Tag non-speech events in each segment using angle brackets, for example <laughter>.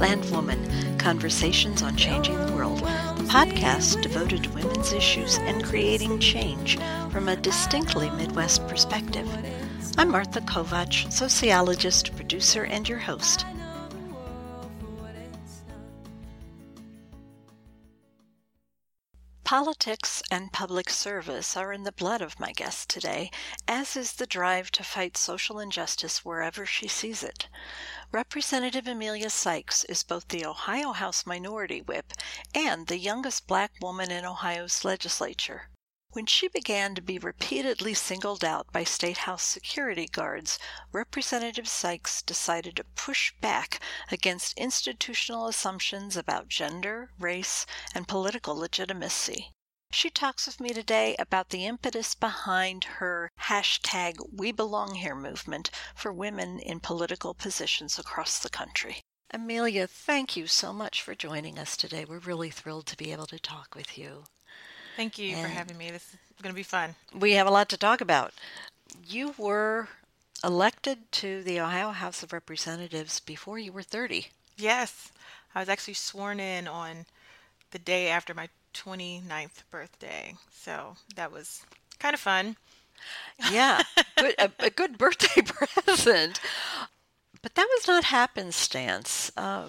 Heartland Woman Conversations on Changing the World, the podcast devoted to women's issues and creating change from a distinctly Midwest perspective. I'm Martha Kovach, sociologist, producer, and your host. Politics and public service are in the blood of my guest today, as is the drive to fight social injustice wherever she sees it. Representative Emilia Sykes is both the Ohio House Minority Whip and the youngest black woman in Ohio's legislature. When she began to be repeatedly singled out by State House security guards, Representative Sykes decided to push back against institutional assumptions about gender, race, and political legitimacy. She talks with me today about the impetus behind her hashtag We Belong Here movement for women in political positions across the country. Emilia, thank you so much for joining us today. We're really thrilled to be able to talk with you. Thank you and for having me. This is going to be fun. We have a lot to talk about. You were elected to the Ohio House of Representatives before you were 30. Yes. I was actually sworn in on the day after my 29th birthday. So that was kind of fun. Yeah, <laughs> good, a, a, good birthday <laughs> present. But that was not happenstance. Uh,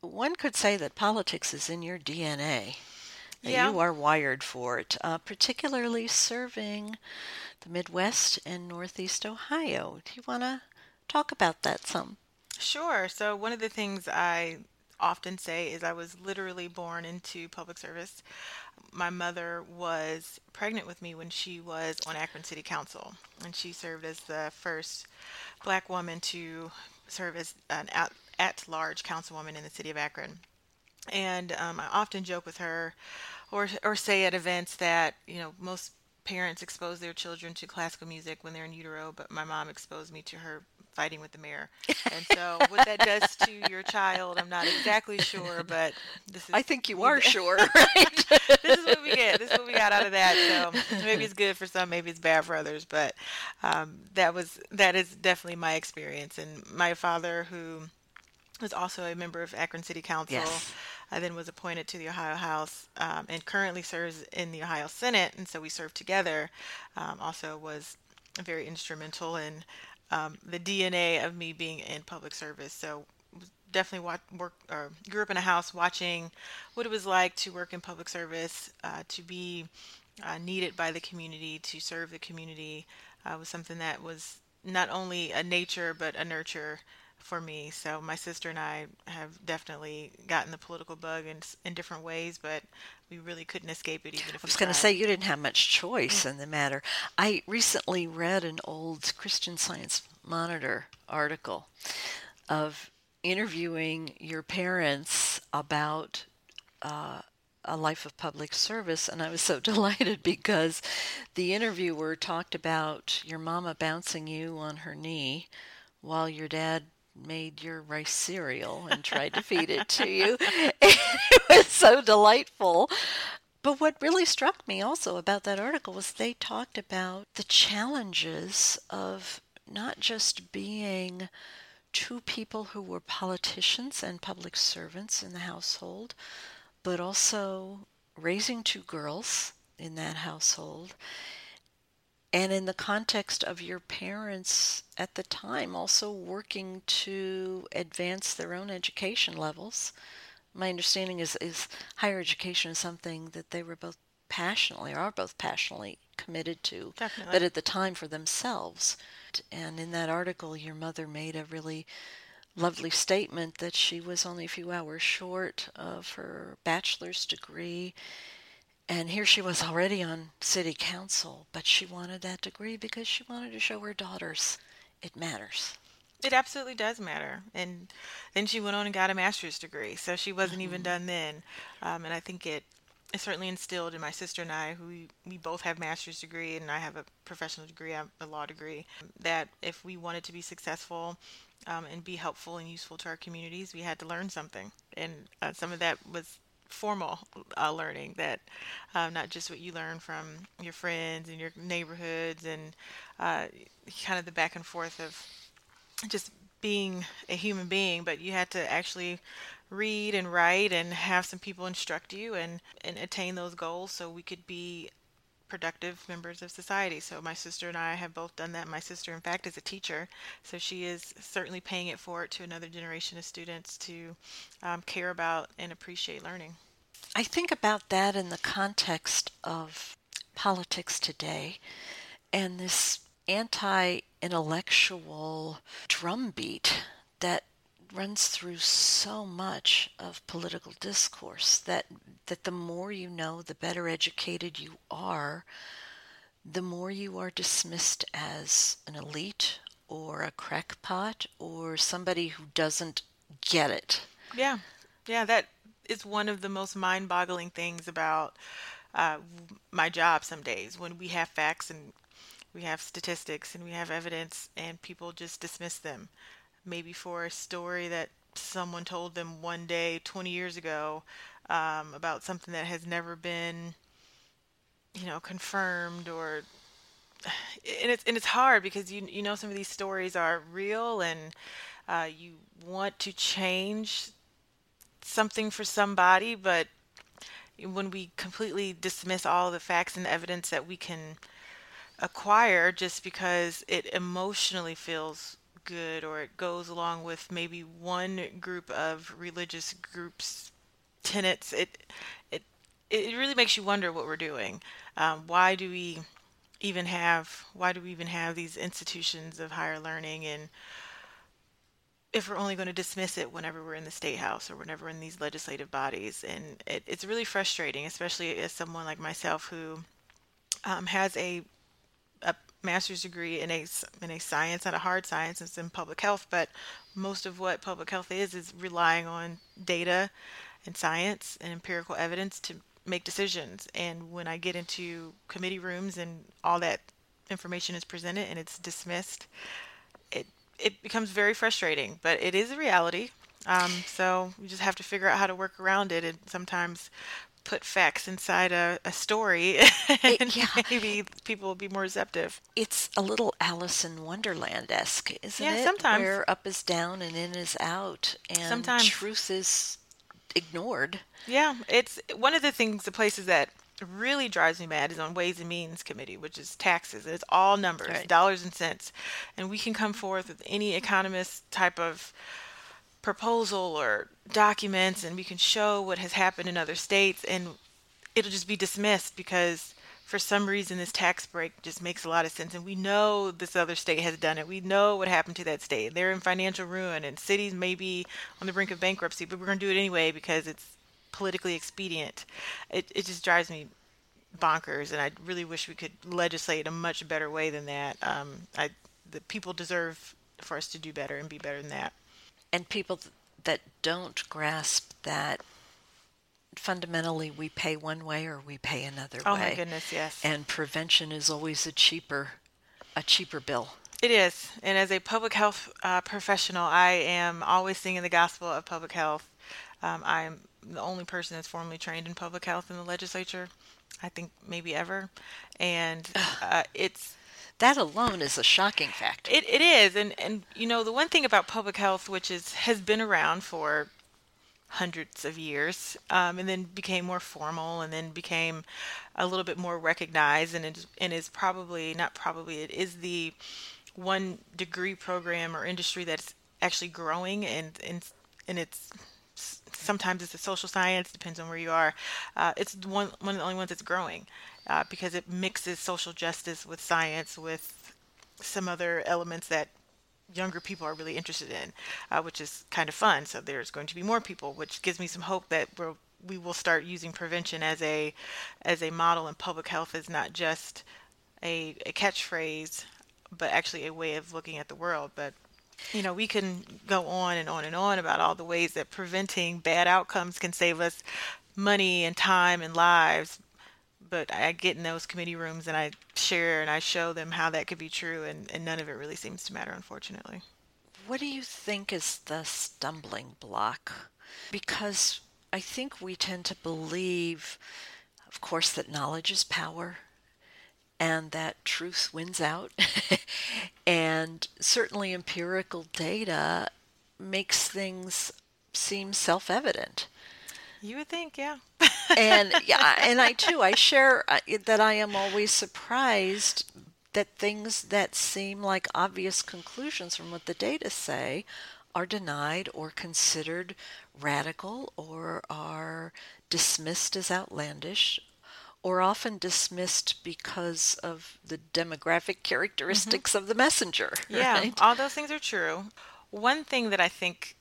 one could say that politics is in your DNA yeah. you are wired for it, uh, particularly serving the Midwest and Northeast Ohio. Do you want to talk about that some? Sure. So, one of the things I often say is I was literally born into public service. My mother was pregnant with me when she was on Akron City Council, and she served as the first black woman to serve as an at large councilwoman in the city of Akron. And um, I often joke with her or or say at events that you know most parents expose their children to classical music when they're in utero, but my mom exposed me to her fighting with the mayor. And so what that does to your child, I'm not exactly sure, but this is I think you are sure, <laughs> right? this is what we get. This is what we got out of that. So maybe it's good for some, maybe it's bad for others, but um, that was that is definitely my experience. And my father who was also a member of Akron City Council. Yes I then was appointed to the Ohio House um, and currently serves in the Ohio Senate, and so we served together. Um, also was very instrumental in um, the DNA of me being in public service. So definitely watch, work or grew up in a house watching what it was like to work in public service, uh, to be uh, needed by the community, to serve the community uh, was something that was not only a nature but a nurture for me. So my sister and I have definitely gotten the political bug in in different ways, but we really couldn't escape it even if I was going to say you didn't have much choice in the matter. I recently read an old Christian Science Monitor article of interviewing your parents about uh, a life of public service, and I was so <laughs> delighted because the interviewer talked about your mama bouncing you on her knee while your dad made your rice cereal and tried to feed it to you. <laughs> it was so delightful. But what really struck me also about that article was they talked about the challenges of not just being two people who were politicians and public servants in the household, but also raising two girls in that household and in the context of your parents at the time also working to advance their own education levels. My understanding is, is higher education is something that they were both passionately, or are both passionately committed to, Definitely. but at the time for themselves. And in that article, your mother made a really lovely statement that she was only a few hours short of her bachelor's degree and here she was already on city council, but she wanted that degree because she wanted to show her daughters it matters. It absolutely does matter. And then she went on and got a master's degree, so she wasn't mm-hmm. even done then. Um, and I think it, it certainly instilled in my sister and I, who we, we both have master's degree, and I have a professional degree, a law degree, that if we wanted to be successful um, and be helpful and useful to our communities, we had to learn something. And uh, some of that was formal uh, learning that uh, not just what you learn from your friends and your neighborhoods and uh, kind of the back and forth of just being a human being, but you had to actually read and write and have some people instruct you and, and attain those goals so we could be productive members of society. So my sister and I have both done that. My sister, in fact, is a teacher, so she is certainly paying it forward to another generation of students to um, care about and appreciate learning. I think about that in the context of politics today and this anti intellectual drumbeat that runs through so much of political discourse that that the more you know the better educated you are the more you are dismissed as an elite or a crackpot or somebody who doesn't get it. Yeah. Yeah that is one of the most mind-boggling things about uh, my job some days. When we have facts and we have statistics and we have evidence and people just dismiss them maybe for a story that someone told them one day 20 years ago um, about something that has never been you know confirmed or <sighs> and it's and it's hard because you you know some of these stories are real and uh, you want to change something for somebody but when we completely dismiss all the facts and evidence that we can acquire just because it emotionally feels good or it goes along with maybe one group of religious groups tenets it it it really makes you wonder what we're doing. Um, why do we even have why do we even have these institutions of higher learning? And if we're only going to dismiss it whenever we're in the state house or whenever in these legislative bodies and it, it's really frustrating especially as someone like myself who um, has a master's degree in a in a science, not a hard science. It's in public health, but most of what public health is is relying on data and science and empirical evidence to make decisions. And when I get into committee rooms and all that information is presented and it's dismissed, it it becomes very frustrating. But it is a reality. Um, so you just have to figure out how to work around it. And sometimes put facts inside a, a story <laughs> and yeah. maybe people will be more receptive. It's a little Alice in Wonderland esque, isn't yeah, it? Sometimes. Where up is down and in is out and sometimes. truth is ignored. Yeah, it's one of the things, the places that really drives me mad is on Ways and Means Committee, which is taxes. It's all numbers, right. dollars and cents. And we can come forth with any economist type of proposal or documents and we can show what has happened in other states and it'll just be dismissed because for some reason this tax break just makes a lot of sense. And we know this other state has done it. We know what happened to that state. They're in financial ruin and cities may be on the brink of bankruptcy but we're going to do it anyway because it's politically expedient. It, it just drives me bonkers and i really wish we could legislate a much better way than that. Um, I, the people deserve for us to do better and be better than that and people that don't grasp that fundamentally we pay one way or we pay another oh way. Oh my goodness, yes. And prevention is always a cheaper a cheaper bill. It is. And as a public health uh, professional, I am always singing the gospel of public health. Um, I'm the only person that's formally trained in public health in the legislature, I think maybe ever. And uh, it's that alone is a shocking fact. It, it is, and and you know the one thing about public health, which is has been around for hundreds of years, um, and then became more formal, and then became a little bit more recognized, and it, and is probably not probably it is the one degree program or industry that's actually growing, and and and it's sometimes it's a social science depends on where you are uh, it's one one of the only ones that's growing uh, because it mixes social justice with science with some other elements that younger people are really interested in, uh, which is kind of fun. So there's going to be more people, which gives me some hope that we'll, we will start using prevention as a as a model in public health is not just a, a catchphrase, but actually a way of looking at the world. But you know, we can go on and on and on about all the ways that preventing bad outcomes can save us money and time and lives but I get in those committee rooms and I share and I show them how that could be true, and, and none of it really seems to matter, unfortunately. What do you think is the stumbling block? Because I think we tend to believe, of course, that knowledge is power and that truth wins out. <laughs> And certainly empirical data makes things seem self evident. You would think, yeah. and <laughs> yeah, and I too, I share uh, that I am always surprised that things that seem like obvious conclusions from what the data say are denied or considered radical or are dismissed as outlandish or often dismissed because of the demographic characteristics mm-hmm. of the messenger. Yeah, right? all those things are true. One thing that I think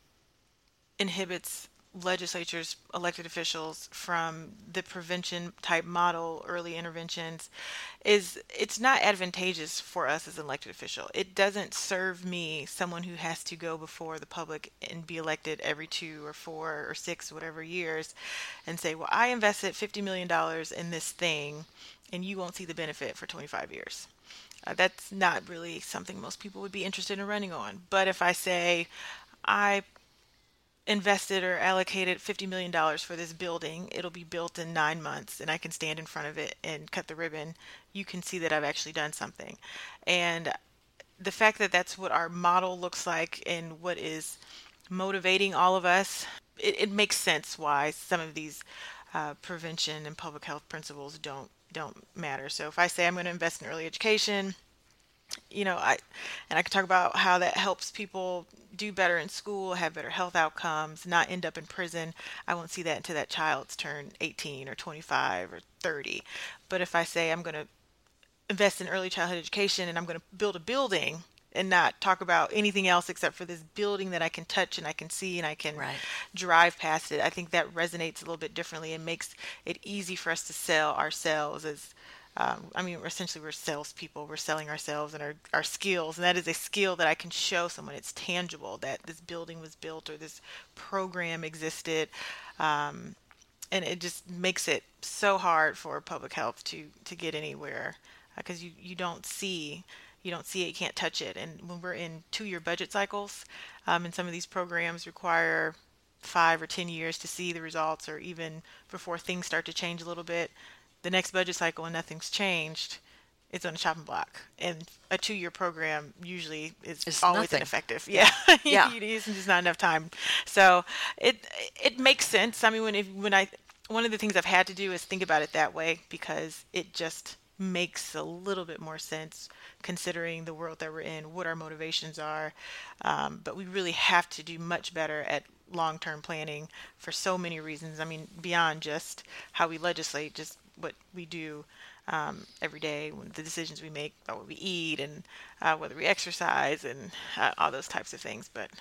inhibits legislatures, elected officials from the prevention type model, early interventions, is it's not advantageous for us as an elected official. It doesn't serve me, someone who has to go before the public and be elected every two or four or six, whatever years, and say, well, I invested $50 million in this thing, and you won't see the benefit for 25 years. Uh, that's not really something most people would be interested in running on. But if I say, I invested or allocated $50 million for this building. It'll be built in nine months, and I can stand in front of it and cut the ribbon. You can see that I've actually done something. And the fact that that's what our model looks like and what is motivating all of us, it, it makes sense why some of these uh, prevention and public health principles don't don't matter. So if I say I'm going to invest in early education, you know, I and I can talk about how that helps people do better in school, have better health outcomes, not end up in prison. I won't see that until that child's turned 18 or 25 or 30. But if I say I'm going to invest in early childhood education and I'm going to build a building and not talk about anything else except for this building that I can touch and I can see and I can right. drive past it. I think that resonates a little bit differently and makes it easy for us to sell ourselves as um, I mean, essentially, we're salespeople. We're selling ourselves and our, our skills, and that is a skill that I can show someone. It's tangible that this building was built or this program existed, um, and it just makes it so hard for public health to to get anywhere because uh, you you don't see you don't see it, you can't touch it. And when we're in two-year budget cycles, um, and some of these programs require five or ten years to see the results, or even before things start to change a little bit the next budget cycle and nothing's changed, it's on a chopping block. And a two year program usually is it's always nothing. ineffective. Yeah. Yeah. <laughs> There's just not enough time. So it it makes sense. I mean when if, when I one of the things I've had to do is think about it that way because it just makes a little bit more sense considering the world that we're in, what our motivations are. Um, but we really have to do much better at long term planning for so many reasons. I mean, beyond just how we legislate, just what we do um, every day, the decisions we make about what we eat and uh, whether we exercise and uh, all those types of things. But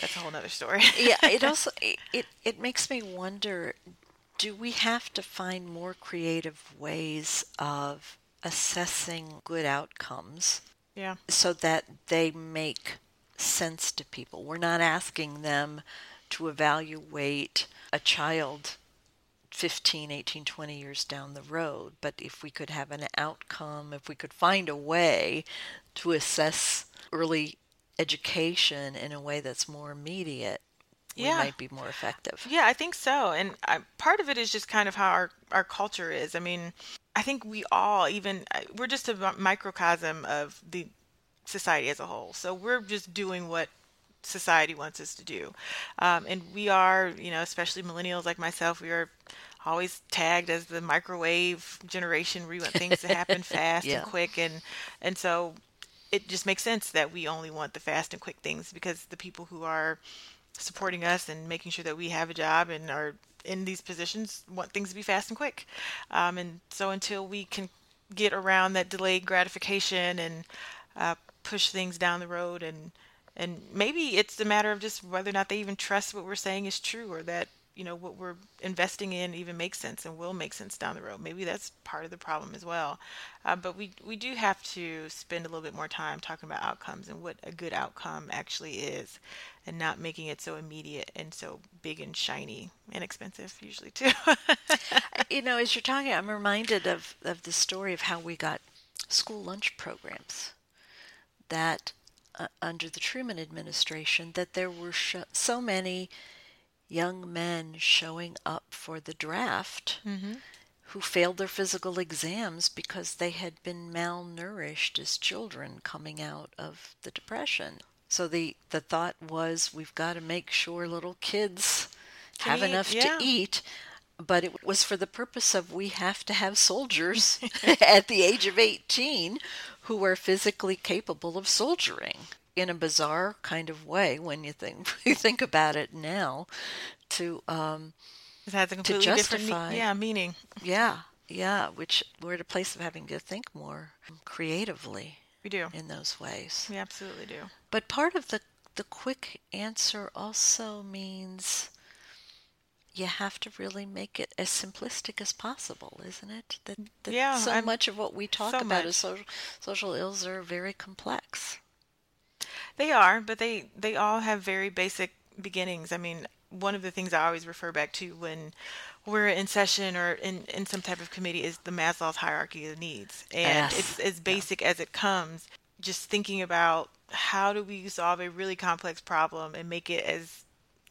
that's a whole other story. yeah, it <laughs> also it it makes me wonder: Do we have to find more creative ways of assessing good outcomes? Yeah. So that they make sense to people. We're not asking them to evaluate a child 15, 18, 20 years down the road. But if we could have an outcome, if we could find a way to assess early education in a way that's more immediate, yeah. we might be more effective. Yeah, I think so. And I, part of it is just kind of how our, our culture is. I mean, I think we all, even, we're just a microcosm of the society as a whole. So we're just doing what society wants us to do. Um, and we are, you know, especially millennials like myself, we are always tagged as the microwave generation. where We want things to happen <laughs> fast yeah. and quick, and and so it just makes sense that we only want the fast and quick things because the people who are supporting us and making sure that we have a job and are in these positions want things to be fast and quick. Um, and so until we can get around that delayed gratification and uh, push things down the road and and maybe it's a matter of just whether or not they even trust what we're saying is true or that you know what we're investing in even makes sense and will make sense down the road. Maybe that's part of the problem as well. Uh, but we we do have to spend a little bit more time talking about outcomes and what a good outcome actually is, and not making it so immediate and so big and shiny and expensive usually too. <laughs> you know, as you're talking, I'm reminded of of the story of how we got school lunch programs that uh, under the Truman administration that there were sh- so many young men showing up for the draft mm-hmm. who failed their physical exams because they had been malnourished as children coming out of the depression. So the the thought was we've got to make sure little kids have eat, enough yeah. to eat. But it was for the purpose of we have to have soldiers <laughs> <laughs> at the age of 18 who are physically capable of soldiering in a bizarre kind of way when you think <laughs> you think about it now to um, It has a completely different justify- me- yeah, meaning. yeah yeah which we're at a place of having to think more creatively We do. in those ways We absolutely do. but part of the the quick answer also means you have to really make it as simplistic as possible, isn't it? That, that Yeah, so I'm- much of what we talk so about much. as social social ills are very complex. They are, but they they all have very basic beginnings. I mean, one of the things I always refer back to when we're in session or in, in some type of committee is the Maslow's hierarchy of needs. And Yes. it's as basic as it comes. Just thinking about how do we solve a really complex problem and make it as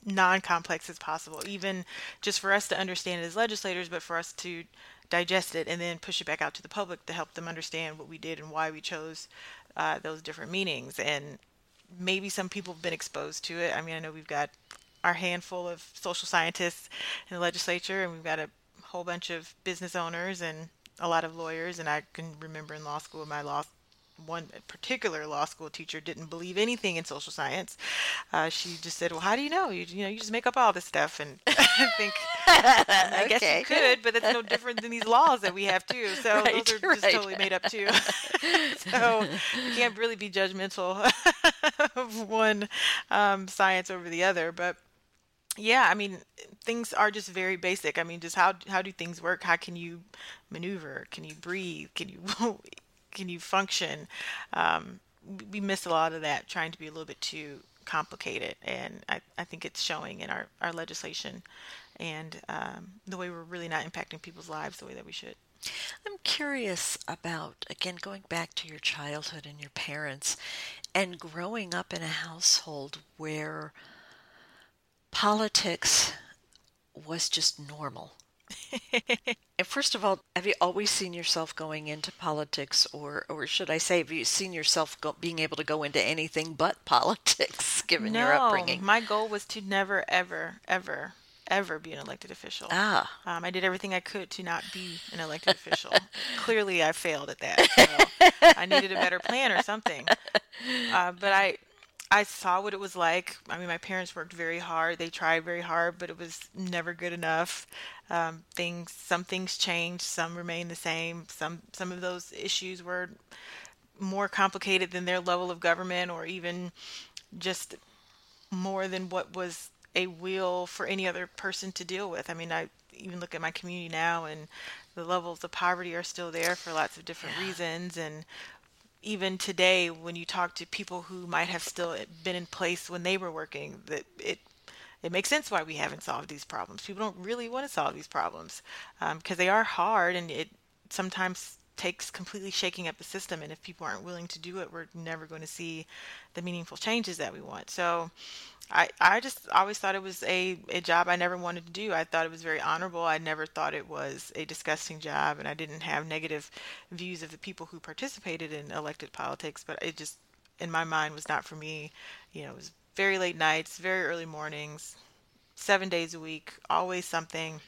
non-complex as possible, even just for us to understand it as legislators, but for us to digest it and then push it back out to the public to help them understand what we did and why we chose uh, those different meanings. And maybe some people have been exposed to it. I mean, I know we've got our handful of social scientists in the legislature, and we've got a whole bunch of business owners and a lot of lawyers. And I can remember in law school, my law one particular law school teacher didn't believe anything in social science. Uh, she just said, "Well, how do you know? You, you know, you just make up all this stuff." And I <laughs> think I guess you could, but that's no different than these laws that we have too. So <laughs> Right, those are just totally made up too. <laughs> so you can't really be judgmental of one um, science over the other, but yeah, I mean, things are just very basic. I mean, just how how do things work? How can you maneuver? Can you breathe? Can you can you function? Um, we- miss a lot of that trying to be a little bit too complicated, and I, I think it's showing in our, our legislation and um, the way we're really not impacting people's lives the way that we should. I'm curious about again going back to your childhood and your parents and growing up in a household where politics was just normal. <laughs> and first of all, have you always seen yourself going into politics, or, or should I say, have you seen yourself go, being able to go into anything but <laughs> politics, given your upbringing? my goal was to never, ever, ever, ever be an elected official. Ah, Um, I did everything I could to not be an elected <laughs> official. Clearly, I failed at that. So I needed a better plan or something. Uh, but I, I saw what it was like. I mean, my parents worked very hard. They tried very hard, but it was never good enough. Um, things, some things changed, some remained the same. Some, some of those issues were more complicated than their level of government, or even just more than what was a will for any other person to deal with. I mean, I even look at my community now, and the levels of poverty are still there for lots of different reasons. And even today, when you talk to people who might have still been in place when they were working, that it it makes sense why we haven't solved these problems. People don't really want to solve these problems um, because they are hard, and it sometimes takes completely shaking up the system. And if people aren't willing to do it, we're never going to see the meaningful changes that we want. So. I, I just always thought it was a, a job I never wanted to do. I thought it was very honorable. I never thought it was a disgusting job, and I didn't have negative views of the people who participated in elected politics, but it just, in my mind, was not for me. You know, it was very late nights, very early mornings, seven days a week, always something.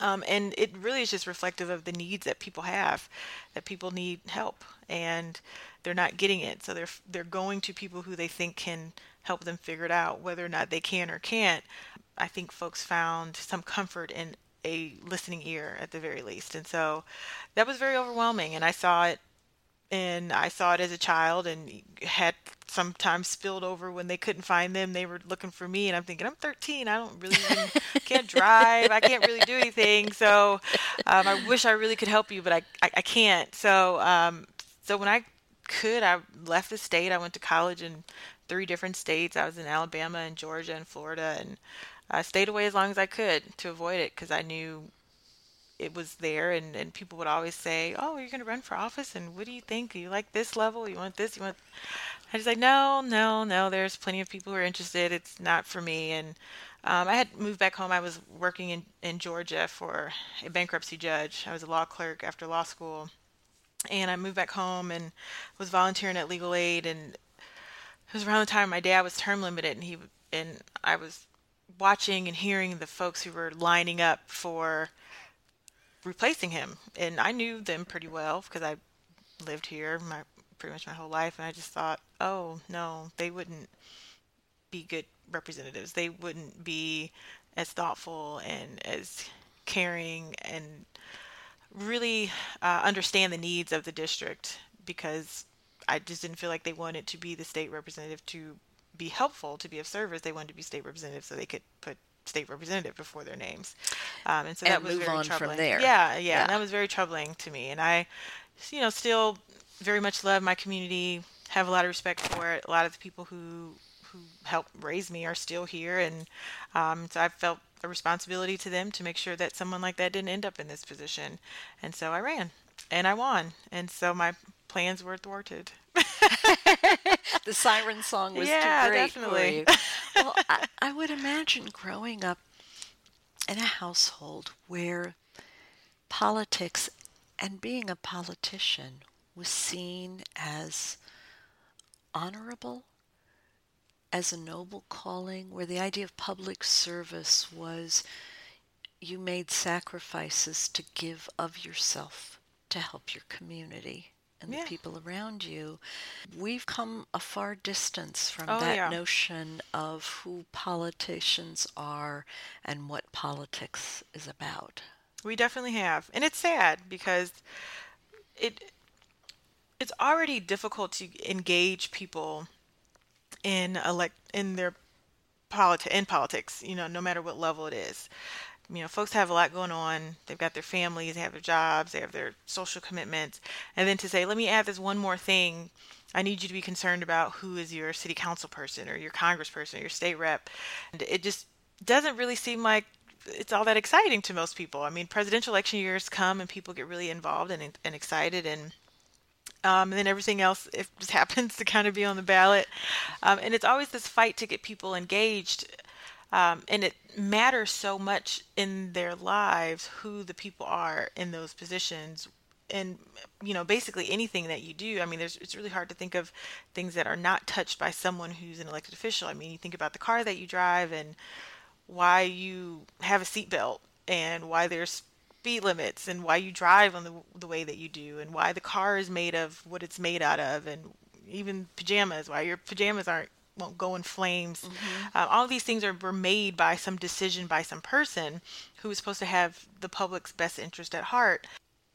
Um, and it really is just reflective of the needs that people have, that people need help, and they're not getting it. So they're they're going to people who they think can help them figure it out, whether or not they can or can't. I think folks found some comfort in a listening ear at the very least, and so that was very overwhelming. And I saw it, and I saw it as a child, and had sometimes spilled over when they couldn't find them. They were looking for me, and I'm thinking, I'm 13. I don't really even can't <laughs> drive. I can't really do anything. So um, I wish I really could help you, but I I, I can't. So um, so when I could, I left the state. I went to college in three different states. I was in Alabama and Georgia and Florida, and I stayed away as long as I could to avoid it because I knew it was there and, and people would always say, Oh, you're gonna run for office and what do you think? You like this level? You want this? You want I just like, No, no, no, there's plenty of people who are interested. It's not for me and Um, I had moved back home. I was working in, in Georgia for a bankruptcy judge. I was a law clerk after law school. And I moved back home and was volunteering at Legal Aid. And it was around the time my dad was term limited, and he and I was watching and hearing the folks who were lining up for replacing him. And I knew them pretty well because I lived here my pretty much my whole life, and I just thought, oh no, they wouldn't be good representatives. They wouldn't be as thoughtful and as caring and really uh, understand the needs of the district because I just didn't feel like they wanted to be the state representative to be helpful, to be of service. They wanted to be state representative so they could put state representative before their names. Um, and so and that was very troubling. Yeah, yeah, yeah, and that was very troubling to me. And I, you know, still very much love my community, have a lot of respect for it. A lot of the people who who helped raise me are still here, and um, so I felt a responsibility to them to make sure that someone like that didn't end up in this position. And so I ran, and I won, and so my plans were thwarted. <laughs> the siren song was yeah, too great definitely. for you. Well, I, I would imagine growing up in a household where politics and being a politician was seen as honorable, as a noble calling, where the idea of public service was you made sacrifices to give of yourself to help your community and Yeah. the people around you. We've come a far distance from Oh, that yeah. notion of who politicians are and what politics is about. We definitely have. And it's sad because it it's already difficult to engage people in elect in their politi- in politics, you know, no matter what level it is. You know, folks have a lot going on. They've got their families, they have their jobs, they have their social commitments. And then to say, let me add this one more thing. I need you to be concerned about who is your city council person or your congressperson or your state rep. And it just doesn't really seem like it's all that exciting to most people. I mean, presidential election years come and people get really involved and, and excited and um, and then everything else it <laughs> just happens to kind of be on the ballot. Um, and it's always this fight to get people engaged. Um, and it matters so much in their lives who the people are in those positions. And you know, basically anything that you do. I mean, there's it's really hard to think of things that are not touched by someone who's an elected official. I mean, you think about the car that you drive and why you have a seatbelt and why there's speed limits and why you drive on the the way that you do and why the car is made of what it's made out of and even pajamas why your pajamas aren't won't go in flames um, all of these things are were made by some decision by some person who is supposed to have the public's best interest at heart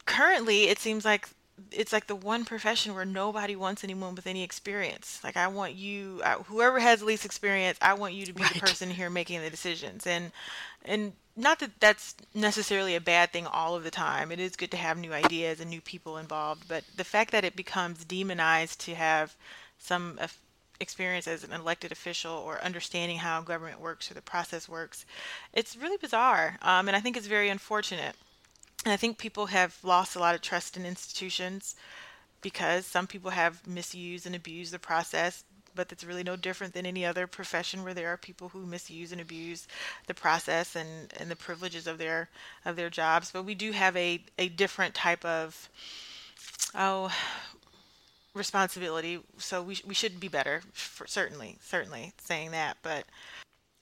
currently it seems like it's like the one profession where nobody wants anyone with any experience. Like I want you, uh, whoever has the least experience, I want you to be Right. the person here making the decisions. And and not that that's necessarily a bad thing all of the time. It is good to have new ideas and new people involved. But the fact that it becomes demonized to have some of- experience as an elected official or understanding how government works or the process works, it's really bizarre. Um, and I think it's very unfortunate. And I think people have lost a lot of trust in institutions because some people have misused and abused the process, but it's really no different than any other profession where there are people who misuse and abuse the process and, and the privileges of their of their jobs. But we do have a, a different type of oh responsibility, so we we should be better for certainly certainly saying that, but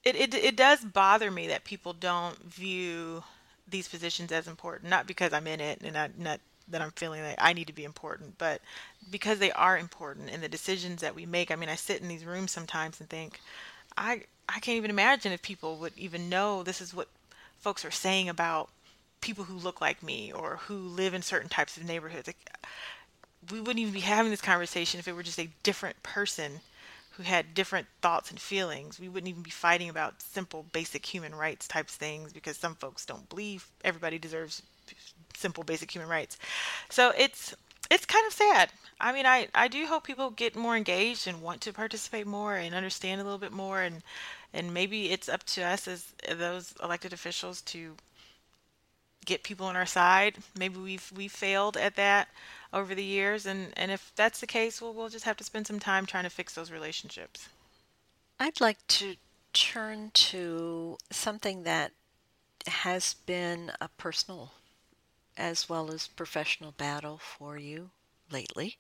it, it it does bother me that people don't view these positions as important. Not because I'm in it and I, not that I'm feeling like I need to be important, but because they are important in the decisions that we make. I mean, I sit in these rooms sometimes and think, I I can't even imagine if people would even know this is what folks are saying about people who look like me or who live in certain types of neighborhoods. Like, we wouldn't even be having this conversation if it were just a different person who had different thoughts and feelings. We wouldn't even be fighting about simple, basic human rights types things because some folks don't believe everybody deserves simple, basic human rights. So it's it's kind of sad. I mean, I, I do hope people get more engaged and want to participate more and understand a little bit more and and maybe it's up to us as those elected officials to get people on our side. Maybe we've we failed at that over the years, and and if that's the case, well, we'll just have to spend some time trying to fix those relationships. I'd like to turn to something that has been a personal as well as professional battle for you lately.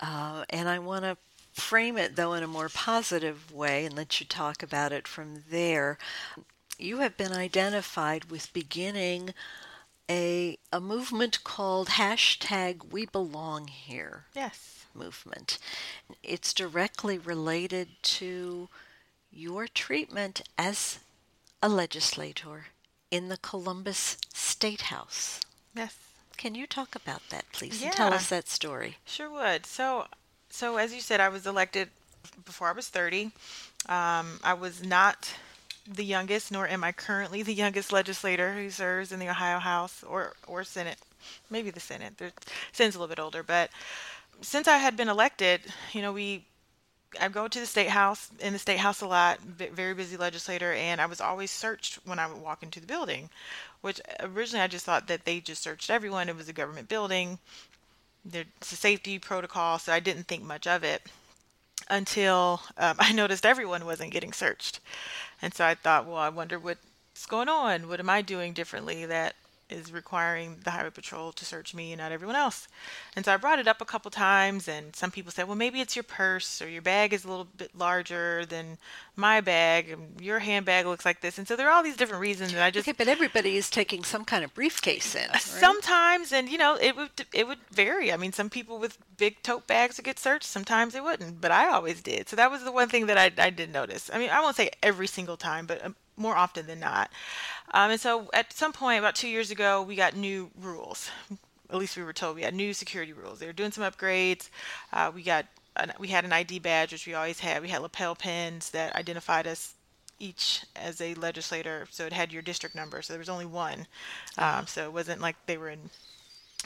Uh, and I want to frame it, though, in a more positive way and let you talk about it from there. You have been identified with beginning a, a movement called hashtag We Belong Here. Yes. Movement. It's directly related to your treatment as a legislator in the Columbus State House. Yes. Can you talk about that, please, yeah. and tell us that story? Sure would. So, so as you said, I was elected before I was 30. Um, I was not the youngest, nor am I currently the youngest legislator who serves in the Ohio House or or Senate, maybe the Senate. The Senate's a little bit older, but since I had been elected, you know, we I go to the state house in the state house a lot, very busy legislator, and I was always searched when I would walk into the building, which originally I just thought that they just searched everyone. It was a government building. There's a safety protocol, so I didn't think much of it until um, <laughs> I noticed everyone wasn't getting searched. And so I thought, well, I wonder what's going on. What am I doing differently that is requiring the highway patrol to search me and not everyone else. And so I brought it up a couple times, and some people said, well, maybe it's your purse or your bag is a little bit larger than my bag, and your handbag looks like this. And so there are all these different reasons, and I just okay, but everybody is taking some kind of briefcase in. Right? Sometimes, and you know, it would it would vary. I mean, some people with big tote bags would get searched, sometimes they wouldn't, but I always did. So that was the one thing that I I did notice. I mean, I won't say every single time, but um, more often than not. Um, and so at some point, about two years ago, we got new rules. At least we were told we had new security rules. They were doing some upgrades. Uh, we got an, we had an ID badge, which we always had. We had lapel pins that identified us each as a legislator. So it had your district number. So there was only one. Um, so it wasn't like they were in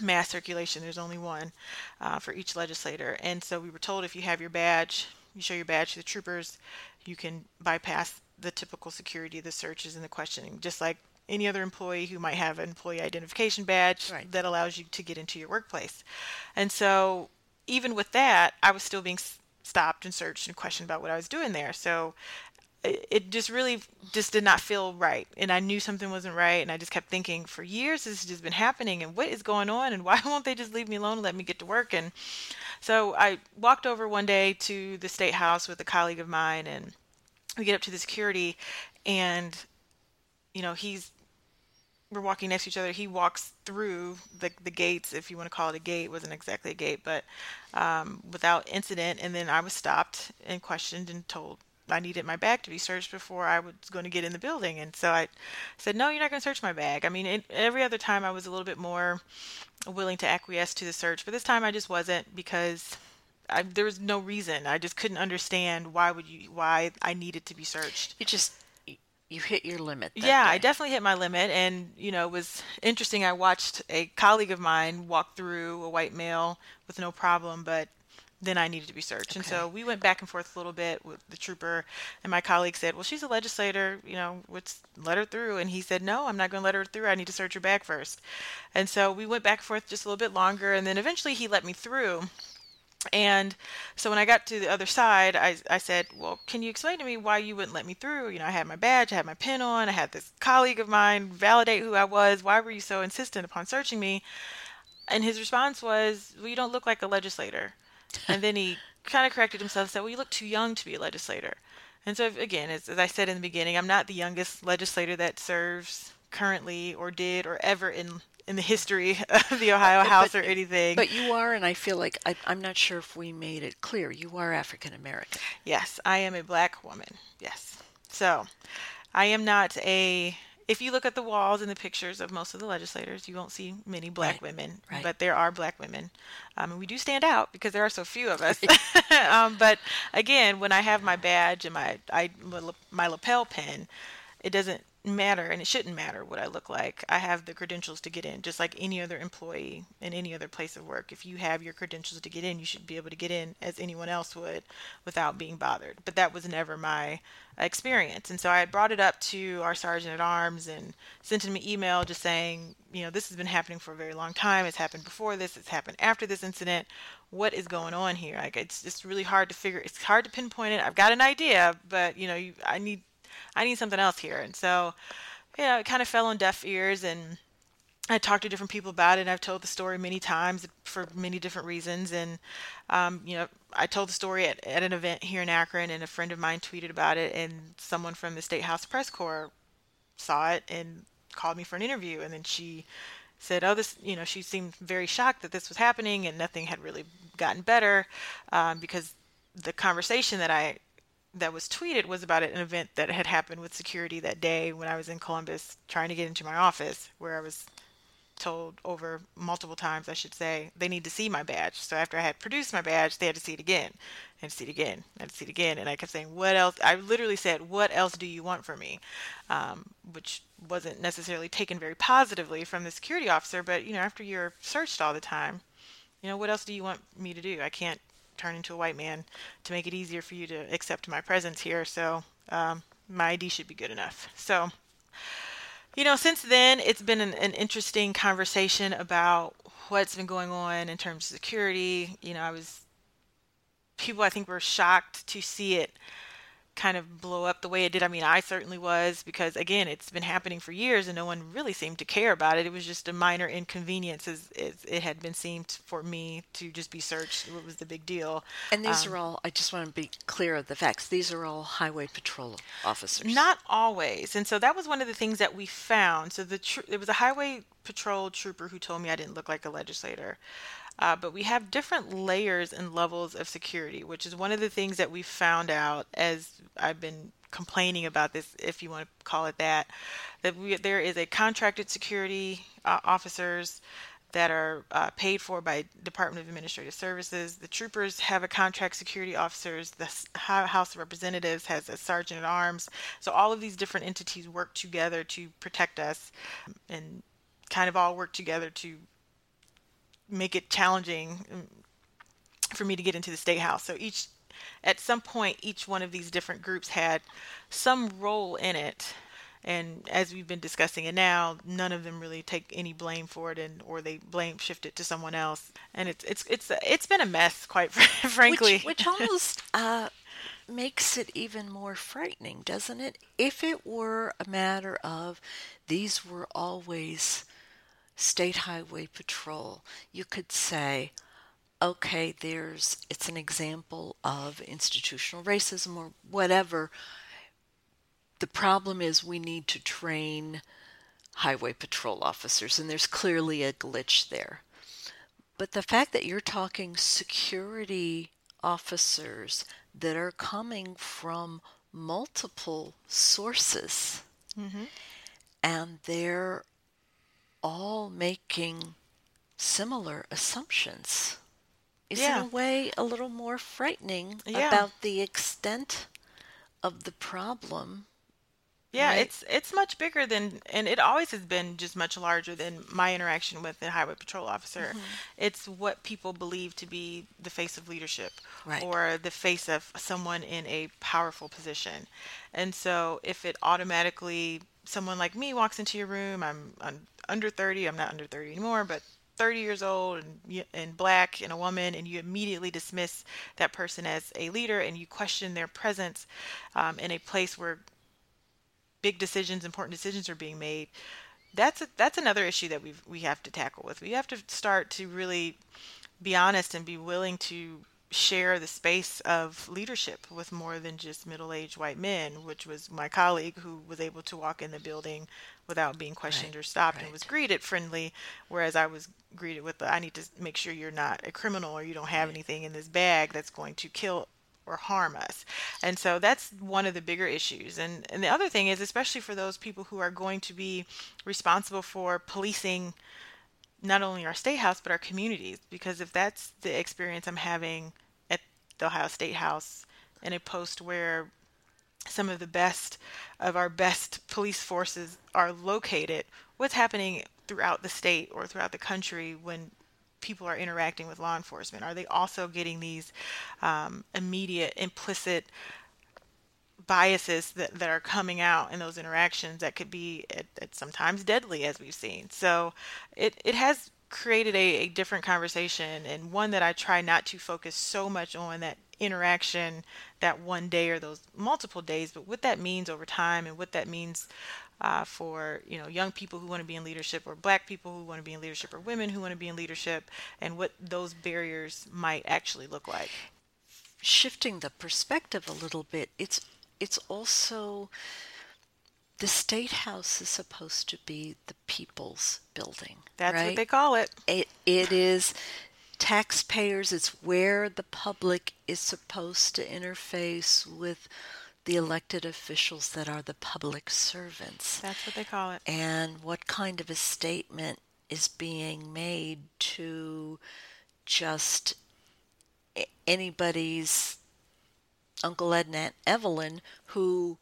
mass circulation. There's only one uh, for each legislator. And so we were told if you have your badge, you show your badge to the troopers, you can bypass the typical security, the searches, and the questioning, just like any other employee who might have an employee identification badge right. that allows you to get into your workplace. And so, even with that, I was still being stopped and searched and questioned about what I was doing there. So, it just really just did not feel right and i knew something wasn't right and i just kept thinking for years this has just been happening and what is going on and why <laughs> won't they just leave me alone and let me get to work and so i walked over one day to the state house with a colleague of mine and we get up to the security and you know he's we're walking next to each other. He walks through the, the gates if you want to call it a gate it wasn't exactly a gate but um, without incident. And then i was stopped and questioned and told i needed my bag to be searched before i was going to get in the building. And so i said no you're not going to search my bag. I mean it, every other time i was a little bit more willing to acquiesce to the search but this time i just wasn't because I, there was no reason. I just couldn't understand why would you why I needed to be searched. You just you hit your limit. yeah, day. I definitely hit my limit, and you know it was interesting. I watched a colleague of mine walk through a white male with no problem, but then I needed to be searched. Okay. And so we went back and forth a little bit with the trooper, and my colleague said, "Well, she's a legislator, you know, let's let her through." And he said, "No, I'm not going to let her through. I need to search her bag first. And so we went back and forth just a little bit longer, and then eventually he let me through. And so when I got to the other side, I, I said, Well, can you explain to me why you wouldn't let me through? You know, I had my badge, I had my pin on, I had this colleague of mine validate who I was. Why were you so insistent upon searching me? And his response was, Well, you don't look like a legislator. and then he <laughs> kind of corrected himself and said, Well, you look too young to be a legislator. And so, again, as, as I said in the beginning, I'm not the youngest legislator that serves currently or did or ever in in the history <laughs> of the Ohio House but, or anything. But you are, and I feel like I, am not sure if we made it clear. You are African American. Yes, I am a black woman. Yes. So I am not a. If you look at the walls and the pictures of most of the legislators, you won't see many black right. women, right. but there are black women. Um, and we do stand out because there are so few of us. <laughs> <laughs> um, but again, when I have my badge and my I, my lapel pin, it doesn't matter and it shouldn't matter what I look like. I have the credentials to get in, just like any other employee in any other place of work. If you have your credentials to get in, you should be able to get in as anyone else would without being bothered. But that was never my experience. And so I had brought it up to our sergeant at arms and sent him an email just saying, you know, this has been happening for a very long time. It's happened before this, it's happened after this incident. What is going on here? Like it's just really hard to figure it's hard to pinpoint it. I've got an idea, but you know, you, I need I need something else here. And so, you know, it kind of fell on deaf ears and I talked to different people about it, and I've told the story many times for many different reasons. And um, you know, I told the story at, at an event here in Akron, and a friend of mine tweeted about it, and someone from the State House Press Corps saw it and called me for an interview, and then she said, "Oh, this," you know, she seemed very shocked that this was happening, and nothing had really gotten better um, because the conversation that I that was tweeted was about an event that had happened with security that day when I was in Columbus trying to get into my office where I was told over multiple times, I should say, they need to see my badge. So after I had produced my badge, they had to see it again and see it again and see it again. And I kept saying, what else? I literally said, what else do you want from me? Um, which wasn't necessarily taken very positively from the security officer. But, you know, after you're searched all the time, you know, what else do you want me to do? I can't turn into a white man to make it easier for you to accept my presence here. So um, my ID should be good enough. So, you know, since then, it's been an, an, interesting conversation about what's been going on in terms of security. You know, I was, people I think were shocked to see it kind of blow up the way it did. I mean, I certainly was because again, it's been happening for years and no one really seemed to care about it. It was just a minor inconvenience as, as it had been seemed for me to just be searched. What was the big deal? And these um, are all, I just want to be clear of the facts. These are all highway patrol officers. Not always. And so that was one of the things that we found. So the tr- it was a highway patrol trooper who told me I didn't look like a legislator. Uh, but we have different layers and levels of security, which is one of the things that we found out as I've been complaining about this, if you want to call it that, that we, there is a contracted security uh, officers that are uh, paid for by Department of Administrative Services. The troopers have a contract security officers. The House of Representatives has a sergeant at arms. So all of these different entities work together to protect us and kind of all work together to make it challenging um, for me to get into the state house. So each at some point each one of these different groups had some role in it. And as we've been discussing it now, none of them really take any blame for it, and or they blame shift it to someone else. And it's it's it's it's been a mess, quite <laughs> frankly. Which, which almost uh, makes it even more frightening, doesn't it? If it were a matter of these were always state highway patrol, you could say, okay, there's it's an example of institutional racism or whatever. The problem is we need to train highway patrol officers, and there's clearly a glitch there. But the fact that you're talking security officers that are coming from multiple sources mm-hmm. and they're all making similar assumptions is yeah. in a way a little more frightening yeah. about the extent of the problem. Yeah, right? it's it's much bigger than, and it always has been just much larger than my interaction with the highway patrol officer. Mm-hmm. It's what people believe to be the face of leadership, right. or the face of someone in a powerful position, and so if it automatically someone like me walks into your room, I'm, I'm under 30, I'm not under 30 anymore, but 30 years old and, and black and a woman, and you immediately dismiss that person as a leader and you question their presence um, in a place where big decisions, important decisions are being made. That's a, that's another issue that we we have to tackle with. We have to start to really be honest and be willing to share the space of leadership with more than just middle-aged white men, which was my colleague who was able to walk in the building without being questioned right, or stopped right. and was greeted friendly, whereas I was greeted with the, I need to make sure you're not a criminal or you don't have right. anything in this bag that's going to kill or harm us. And so that's one of the bigger issues. And and the other thing is especially for those people who are going to be responsible for policing not only our state house but our communities because if that's the experience I'm having the Ohio State House in a post where some of the best of our best police forces are located, what's happening throughout the state or throughout the country when people are interacting with law enforcement? Are they also getting these um, immediate, implicit biases that, that are coming out in those interactions that could be at, at sometimes deadly, as we've seen? So it, it has created a, a different conversation and one that I try not to focus so much on that interaction that one day or those multiple days, but what that means over time and what that means uh, for you know young people who want to be in leadership or black people who want to be in leadership or women who want to be in leadership and what those barriers might actually look like. Shifting the perspective a little bit it's it's also the state house is supposed to be the people's building that's right? what they call it it it is taxpayers it's where the public is supposed to interface with the elected officials that are the public servants. That's what they call it. And what kind of a statement is being made to just anybody's Uncle Ed and Aunt Evelyn who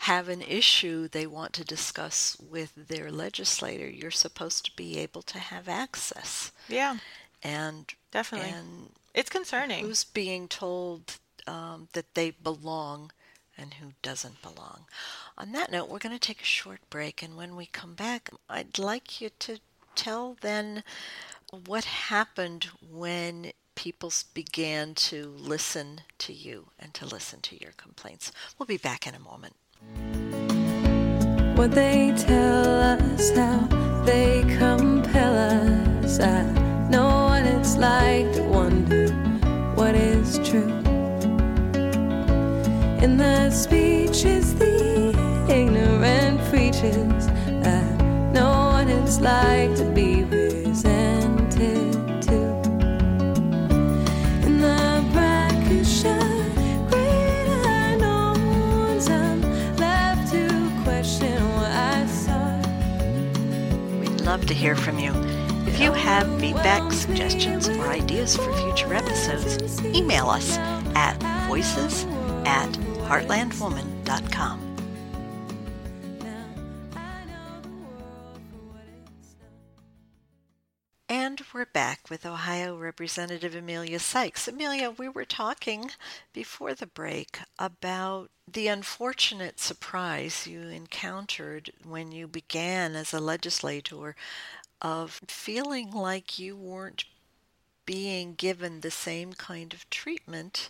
have an issue they want to discuss with their legislator. You're supposed to be able to have access. Yeah. And definitely. And it's concerning. Who's being told um, that they belong and who doesn't belong. On that note, we're going to take a short break, and when we come back, I'd like you to tell then what happened when people began to listen to you and to listen to your complaints. We'll be back in a moment. What they tell us, how they compel us. I know what it's like to wonder what is true. In the speeches, the ignorant preachers. I know what it's like to be love to hear from you. If you have feedback, suggestions, or ideas for future episodes, email us at voices at heartlandwoman.com. we're back with Ohio Representative Emilia Sykes. Emilia, we were talking before the break about the unfortunate surprise you encountered when you began as a legislator of feeling like you weren't being given the same kind of treatment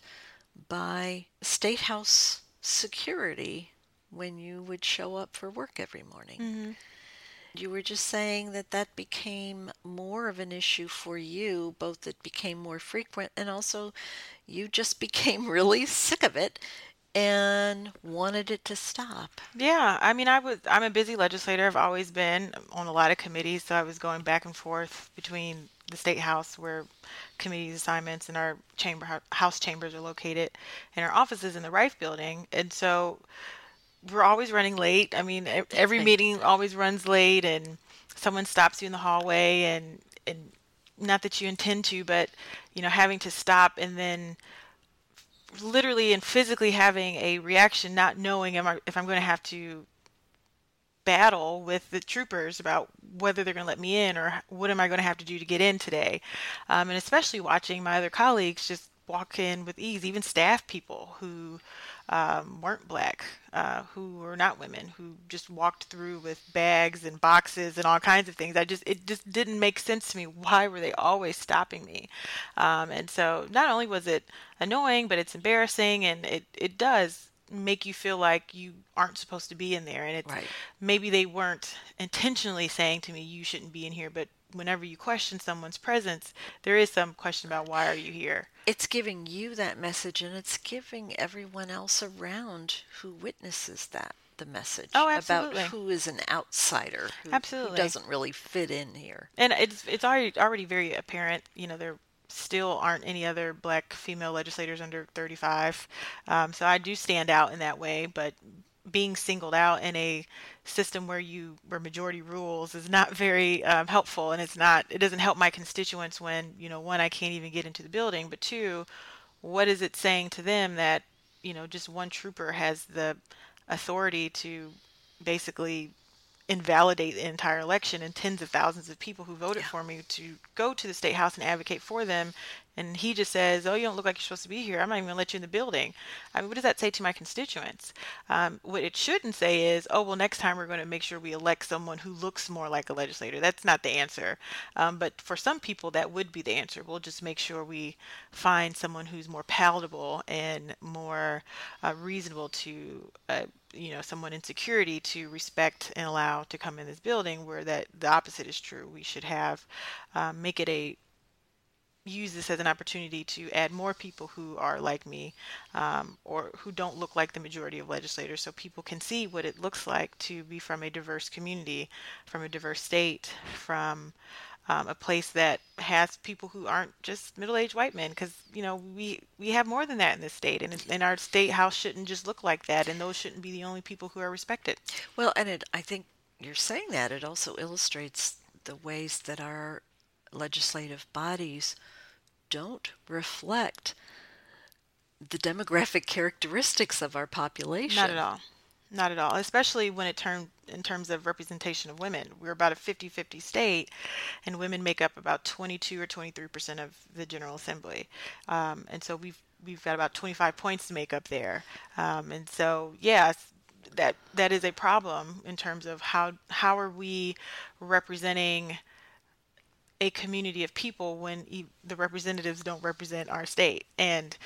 by State House security when you would show up for work every morning. Mm-hmm. You were just saying that that became more of an issue for you, both it became more frequent and also you just <laughs> became really sick of it and wanted it to stop. Yeah, I mean, I was I'm a busy legislator. I've always been on a lot of committees, so I was going back and forth between the state house where committee assignments and our chamber house chambers are located and our offices in the Riffe building and so we're always running late i mean every meeting always runs late and someone stops you in the hallway and and not that you intend to but you know having to stop and then literally and physically having a reaction not knowing am I, if i'm going to have to battle with the troopers about whether they're going to let me in or what am I going to have to do to get in today. Um, and especially watching my other colleagues just walk in with ease, even staff people who um, weren't black, uh, who were not women, who just walked through with bags and boxes and all kinds of things. I just it just didn't make sense to me. Why were they always stopping me? Um, and so not only was it annoying, but it's embarrassing, and it it does make you feel like you aren't supposed to be in there and it's right. maybe they weren't intentionally saying to me you shouldn't be in here but whenever you question someone's presence there is some question about why are you here it's giving you that message and it's giving everyone else around who witnesses that the message oh, absolutely. about who is an outsider who, absolutely who doesn't really fit in here and it's it's already already very apparent you know there still aren't any other black female legislators under 35. Um, so I do stand out in that way, but being singled out in a system where you where majority rules is not very um, helpful and it's not it doesn't help my constituents when you know one I can't even get into the building but two what is it saying to them that you know just one trooper has the authority to basically invalidate the entire election and tens of thousands of people who voted yeah. for me to go to the state house and advocate for them and he just says, "Oh, you don't look like you're supposed to be here. I'm not even going to let you in the building." I mean, what does that say to my constituents? Um, what it shouldn't say is, "Oh, well, next time we're going to make sure we elect someone who looks more like a legislator." That's not the answer. Um, but for some people, that would be the answer. We'll just make sure we find someone who's more palatable and more uh, reasonable to. Uh, you know someone in security to respect and allow to come in this building where that the opposite is true. We should have um, make it a use this as an opportunity to add more people who are like me um, or who don't look like the majority of legislators so people can see what it looks like to be from a diverse community, from a diverse state, from um, a place that has people who aren't just middle-aged white men because you know we we have more than that in this state and, and our state house shouldn't just look like that and those shouldn't be the only people who are respected well and it, i think you're saying that it also illustrates the ways that our legislative bodies don't reflect the demographic characteristics of our population. Not at all. Not at all, especially when it turned in terms of representation of women. We're about a 50-50 state, and women make up about 22 or 23 percent of the General Assembly, um, and so we've we've got about 25 points to make up there. Um, and so, yes, that that is a problem in terms of how how are we representing a community of people when e- the representatives don't represent our state. And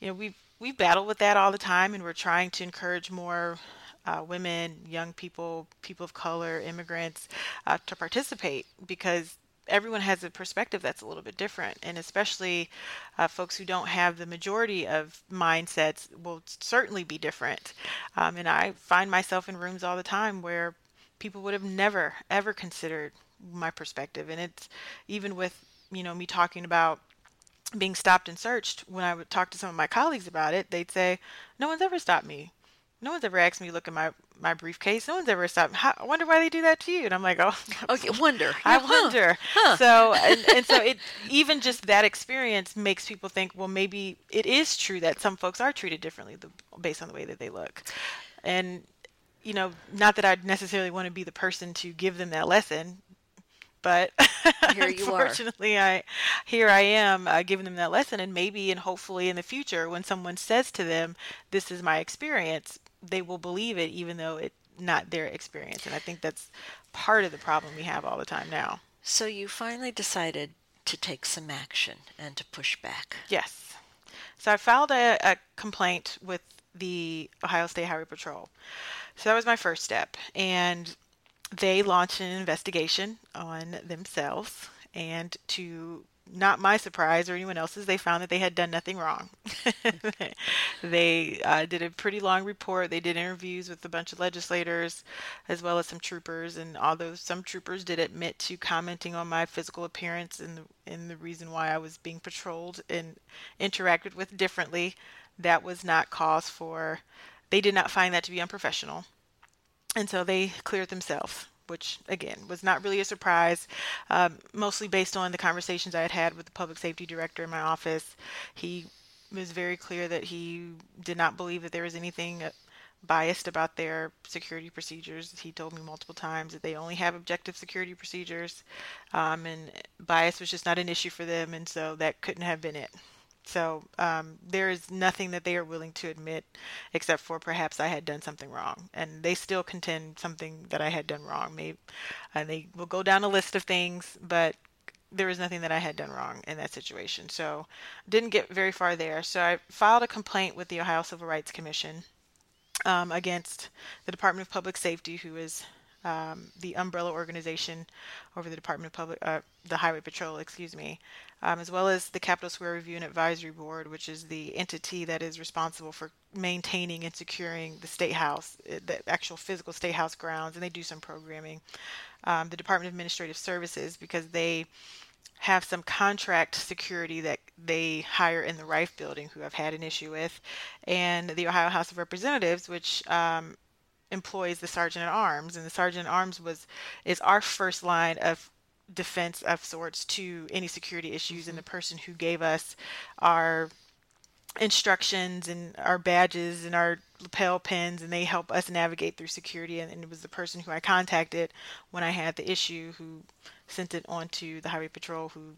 you know, we've we battle with that all the time, and we're trying to encourage more uh, women, young people, people of color, immigrants uh, to participate because everyone has a perspective that's a little bit different. And especially uh, folks who don't have the majority of mindsets will certainly be different. Um, and i find myself in rooms all the time where people would have never ever considered my perspective. And it's even with you know me talking about being stopped and searched when i would talk to some of my colleagues about it they'd say no one's ever stopped me no one's ever asked me to look at my my briefcase. No one's ever stopped. How, I wonder why they do that to you. And I'm like, <laughs> oh, okay, wonder. I wonder. Huh. So, and, and so it even just that experience makes people think, well, maybe it is true that some folks are treated differently based on the way that they look. And you know, not that I necessarily want to be the person to give them that lesson, but <laughs> here you unfortunately. I here I am uh, giving them that lesson, and maybe and hopefully in the future, when someone says to them, "This is my experience," they will believe it, even though it's not their experience. And I think that's part of the problem we have all the time now. So you finally decided to take some action and to push back. Yes. So I filed a, a complaint with the Ohio State Highway Patrol. So that was my first step. And they launched an investigation on themselves. And to not my surprise or anyone else's, they found that they had done nothing wrong. <laughs> they uh, did a pretty long report. They did interviews with a bunch of legislators as well as some troopers. And although some troopers did admit to commenting on my physical appearance and the, and the reason why I was being patrolled and interacted with differently, that was not cause for they did not find that to be unprofessional. And so they cleared themselves, which again was not really a surprise, um, mostly based on the conversations I had had with the public safety director in my office. He was very clear that he did not believe that there was anything biased about their security procedures. He told me multiple times that they only have objective security procedures, um, and bias was just not an issue for them, and so that couldn't have been it. So um, there is nothing that they are willing to admit, except for perhaps I had done something wrong, and they still contend something that I had done wrong. Maybe, and they will go down a list of things, but there was nothing that I had done wrong in that situation. So didn't get very far there. So I filed a complaint with the Ohio Civil Rights Commission um, against the Department of Public Safety, who is um, the umbrella organization over the Department of Public, uh, the Highway Patrol, excuse me, um, as well as the Capitol Square Review and Advisory Board, which is the entity that is responsible for maintaining and securing the State House, uh, the actual physical State House grounds, and they do some programming. Um, the Department of Administrative Services, because they have some contract security that they hire in the Riffe building, who I've had an issue with, and the Ohio House of Representatives, which um, employs the sergeant at arms, and the sergeant at arms was is our first line of defense of sorts to any security issues, and the mm-hmm. person who gave us our instructions and our badges and our lapel pins and they help us navigate through security and, and, it was the person who I contacted when I had the issue who sent it on to the highway patrol who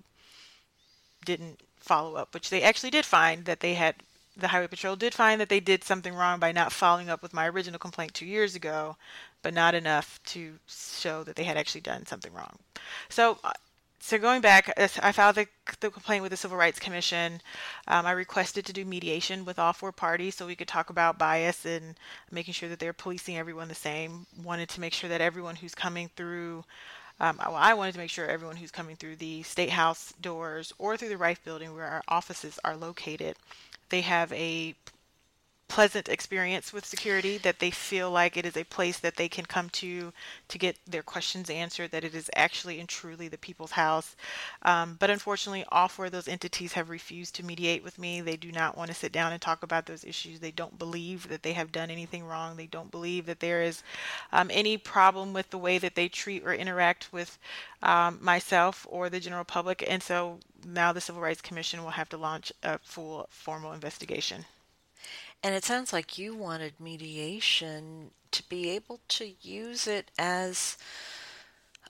didn't follow up which they actually did find that they had the highway patrol did find that they did something wrong by not following up with my original complaint 2 years ago but not enough to show that they had actually done something wrong so uh, so going back, I filed the, the, complaint with the Civil Rights Commission. Um, I requested to do mediation with all four parties so we could talk about bias and making sure that they're policing everyone the same. Wanted to make sure that everyone who's coming through, um, I wanted to make sure everyone who's coming through the State House doors or through the Riffe Building where our offices are located, they have a pleasant experience with security that they feel like it is a place that they can come to to get their questions answered that it is actually and truly the people's house. Um, but unfortunately all four of those entities have refused to mediate with me. They do not want to sit down and talk about those issues. They don't believe that they have done anything wrong. They don't believe that there is um, any problem with the way that they treat or interact with um, myself or the general public. And so now the civil rights commission will have to launch a full formal investigation and it sounds like you wanted mediation to be able to use it as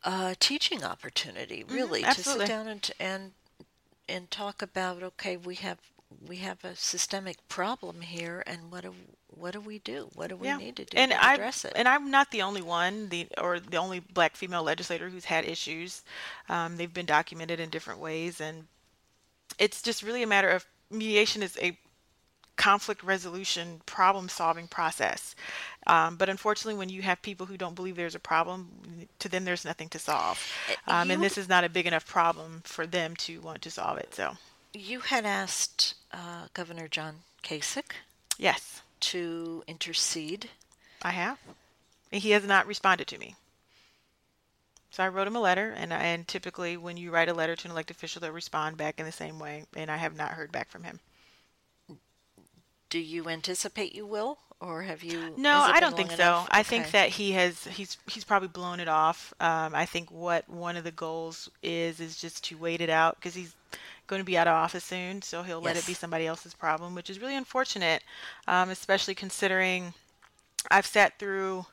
a teaching opportunity, mm-hmm, really, mm-hmm, to sit down and and and talk about okay, we have we have a systemic problem here, and what do what do we do? What do we yeah. need to do and to address I, it? And I'm not the only one, the or the only black female legislator who's had issues. Um, they've been documented in different ways, and it's just really a matter of mediation is a conflict resolution problem solving process. Um, but unfortunately, when you have people who don't believe there's a problem, to them there's nothing to solve. Uh, um, and this is not a big enough problem for them to want to solve it. So you had asked uh, Governor John Kasich, yes, to intercede. I have. And he has not responded to me. So I wrote him a letter, and and typically when you write a letter to an elected official, they'll respond back in the same way. And I have not heard back from him do you anticipate you will or have you no i don't think so. i think that he has he's he's probably blown it off. Um, i think what one of the goals is is just to wait it out because he's going to be out of office soon so he'll yes. let it be somebody else's problem which is really unfortunate um, especially considering i've sat through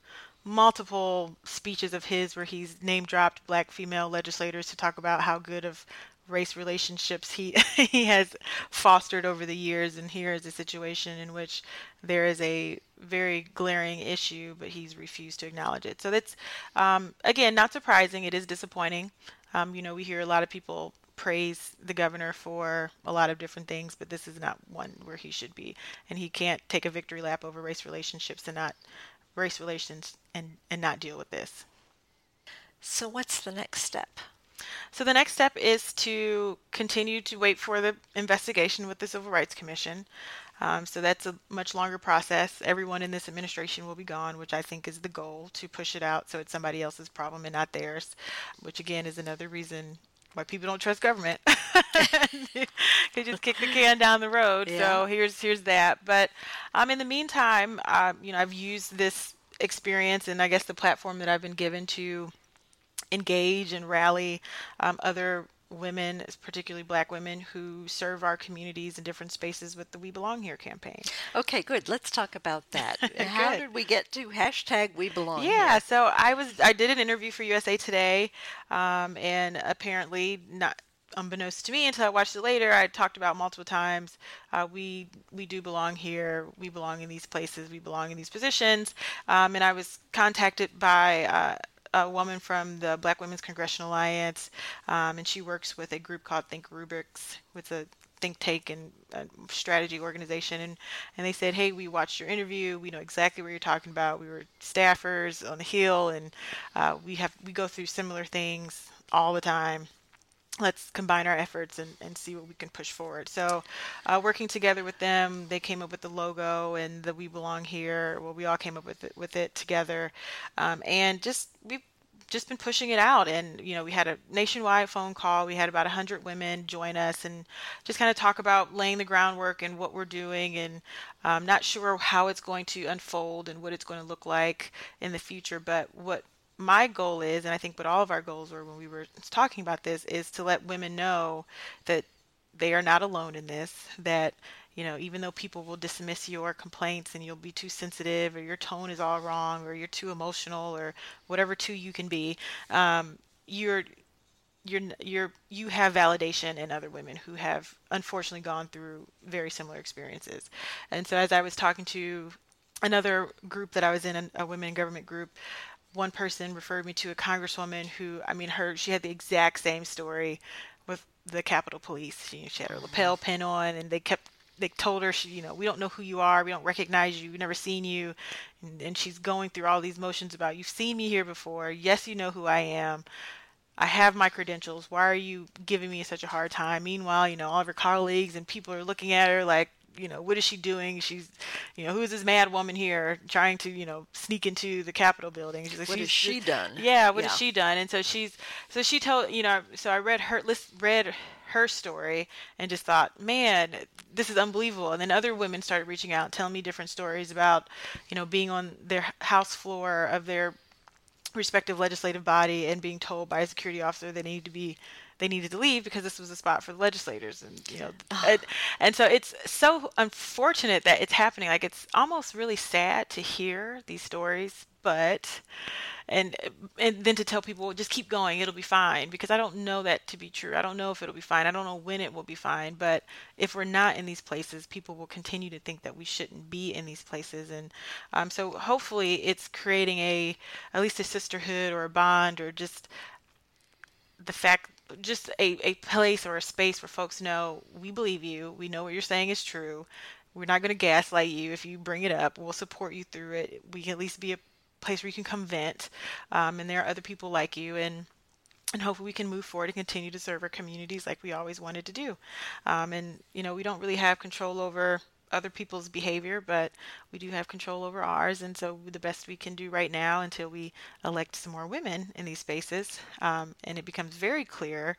multiple speeches of his where he's name dropped black female legislators to talk about how good of race relationships he <laughs> he has fostered over the years. And here is a situation in which there is a very glaring issue but he's refused to acknowledge it. So that's um, again not surprising. It is disappointing. Um, you know we hear a lot of people praise the governor for a lot of different things but this is not one where he should be. And he can't take a victory lap over race relationships and not race relations and and not deal with this. So what's the next step so the next step is to continue to wait for the investigation with the Civil Rights Commission. Um, so that's a much longer process. Everyone in this administration will be gone, which I think is the goal to push it out so it's somebody else's problem and not theirs, which again is another reason why people don't trust government. <laughs> they just kick the can down the road. Yeah. So here's here's that. But um, in the meantime, uh, you know, I've used this experience and I guess the platform that I've been given to engage and rally um, other women, particularly black women, who serve our communities in different spaces with the We Belong Here campaign. Okay, good. Let's talk about that. <laughs> How did we get to hashtag We Belong yeah, Here? so I was I did an interview for USA Today, um, and apparently not unbeknownst to me until I watched it later, I talked about multiple times. Uh, we we do belong here. We belong in these places. We belong in these positions. Um, and I was contacted by uh, a woman from the Black Women's Congressional Alliance, um, and she works with a group called Think Rubrics, with a think tank and strategy organization. And and they said hey we watched your interview. We know exactly what you're talking about. We were staffers on the hill and uh, we have we go through similar things all the time let's combine our efforts and, and see what we can push forward. So, uh, working together with them, they came up with the logo and the "We Belong Here." Well, we all came up with it with it together, um, and just we've just been pushing it out and you know we had a nationwide phone call we had about 100 women join us and just kind of talk about laying the groundwork and what we're doing and i'm um, not sure how it's going to unfold and what it's going to look like in the future but what my goal is and i think what all of our goals were when we were talking about this is to let women know that they are not alone in this that you know, even though people will dismiss your complaints and you'll be too sensitive or your tone is all wrong or you're too emotional or whatever too you can be, um, you're you're you're you have validation in other women who have unfortunately gone through very similar experiences. And so as I was talking to another group that I was in, a women in government group, one person referred me to a congresswoman who, I mean, her she had the exact same story with the Capitol Police. She, she had her lapel mm-hmm. pin on, and they kept they told her she, you know, we don't know who you are, we don't recognize you, we've never seen you, and, and she's going through all these motions about you've seen me here before. Yes, you know who I am. I have my credentials. Why are you giving me such a hard time? Meanwhile, you know, all of her colleagues and people are looking at her like, you know, what is she doing? She's, you know, who is this mad woman here trying to, you know, sneak into the Capitol building? She's like, what has she done? Yeah, what yeah. has she done? And so she's, so she told, you know, so I read her list, read her story and just thought, man, this is unbelievable. And then other women started reaching out, telling me different stories about, you know, being on their house floor of their respective legislative body and being told by a security officer they need to be they needed to leave because this was a spot for the legislators and you know and, and so it's so unfortunate that it's happening. Like it's almost really sad to hear these stories but and and then to tell people just keep going it'll be fine because i don't know that to be true. I don't know if it'll be fine. I don't know when it will be fine but if we're not in these places people will continue to think that we shouldn't be in these places. And um, so hopefully it's creating a at least a sisterhood or a bond or just the fact just a, a place or a space where folks know we believe you. We know what you're saying is true. We're not going to gaslight you. If you bring it up we'll support you through it. We can at least be a place where you can come vent um, and there are other people like you and and hopefully we can move forward and continue to serve our communities like we always wanted to do. Um, and you know we don't really have control over other people's behavior, but we do have control over ours. And so the best we can do right now until we elect some more women in these spaces, um, and it becomes very clear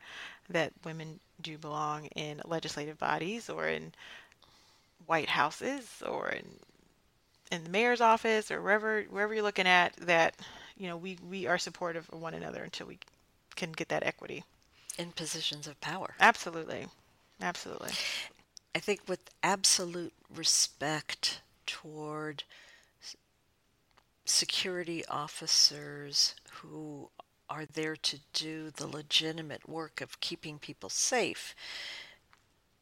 that women do belong in legislative bodies or in White Houses or in in the mayor's office or wherever wherever you're looking at that you know we we are supportive of one another until we can get that equity. In positions of power. Absolutely. Absolutely I think with absolute respect toward security officers who are there to do the legitimate work of keeping people safe.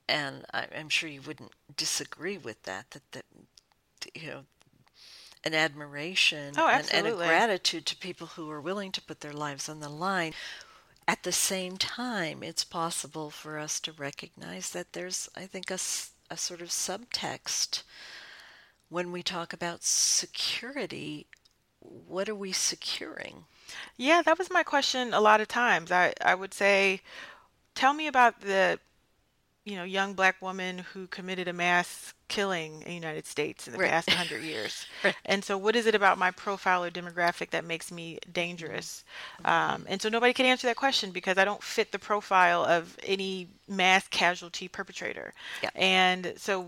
And I, am sure you wouldn't disagree with that, that, that you know, an admiration oh, and, and, a gratitude to people who are willing to put their lives on the line at the same time, it's possible for us to recognize that there's, I think, a, a sort of subtext when we talk about security. What are we securing? Yeah, that was my question a lot of times. I, I would say, tell me about the you know, young black woman who committed a mass killing in the United States in the right. past 100 <laughs> years. right. And so, what is it about my profile or demographic that makes me dangerous? Um, and so, nobody can answer that question because I don't fit the profile of any mass casualty perpetrator. Yeah. And so,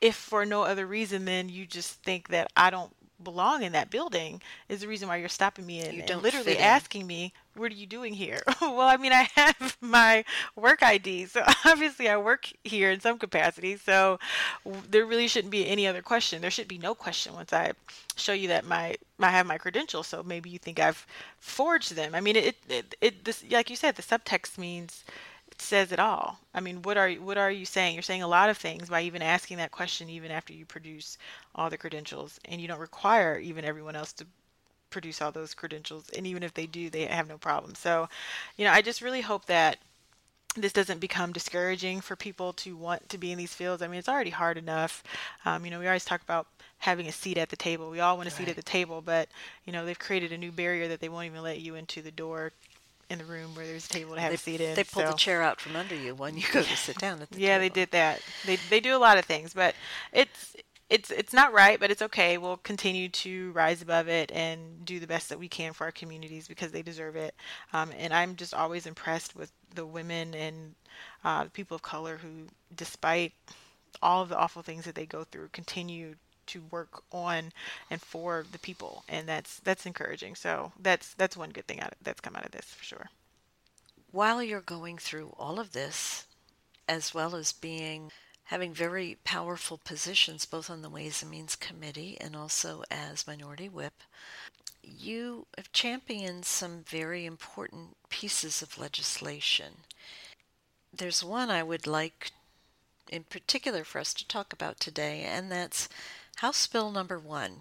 if for no other reason, then you just think that I don't belong in that building is the reason why you're stopping me and, and literally asking me what are you doing here? <laughs> Well i mean i have <laughs> my work id so <laughs> obviously i work here in some capacity so there really shouldn't be any other question. There should be no question once i show you that my i have my credentials so maybe you think i've forged them. I mean it it, it this like you said the subtext means says it all. I mean, what are what are you saying? You're saying a lot of things by even asking that question, even after you produce all the credentials, and you don't require even everyone else to produce all those credentials. And even if they do, they have no problem. So, you know, I just really hope that this doesn't become discouraging for people to want to be in these fields. I mean, it's already hard enough. Um, you know, we always talk about having a seat at the table. We all want a right. seat at the table, but you know, they've created a new barrier that they won't even let you into the door in the room where there's a table to have they, a seat in. They pull so. the chair out from under you when you go to sit down at the yeah, table. they did that. They they do a lot of things, but it's it's it's not right, but it's okay. We'll continue to rise above it and do the best that we can for our communities because they deserve it. Um, and I'm just always impressed with the women and uh, people of color who, despite all of the awful things that they go through, continue to work on and for the people, and that's that's encouraging. So that's that's one good thing out of, that's come out of this for sure. While you're going through all of this, as well as being having very powerful positions both on the Ways and Means Committee and also as Minority Whip, you have championed some very important pieces of legislation. There's one I would like in particular for us to talk about today, and that's House Bill number one.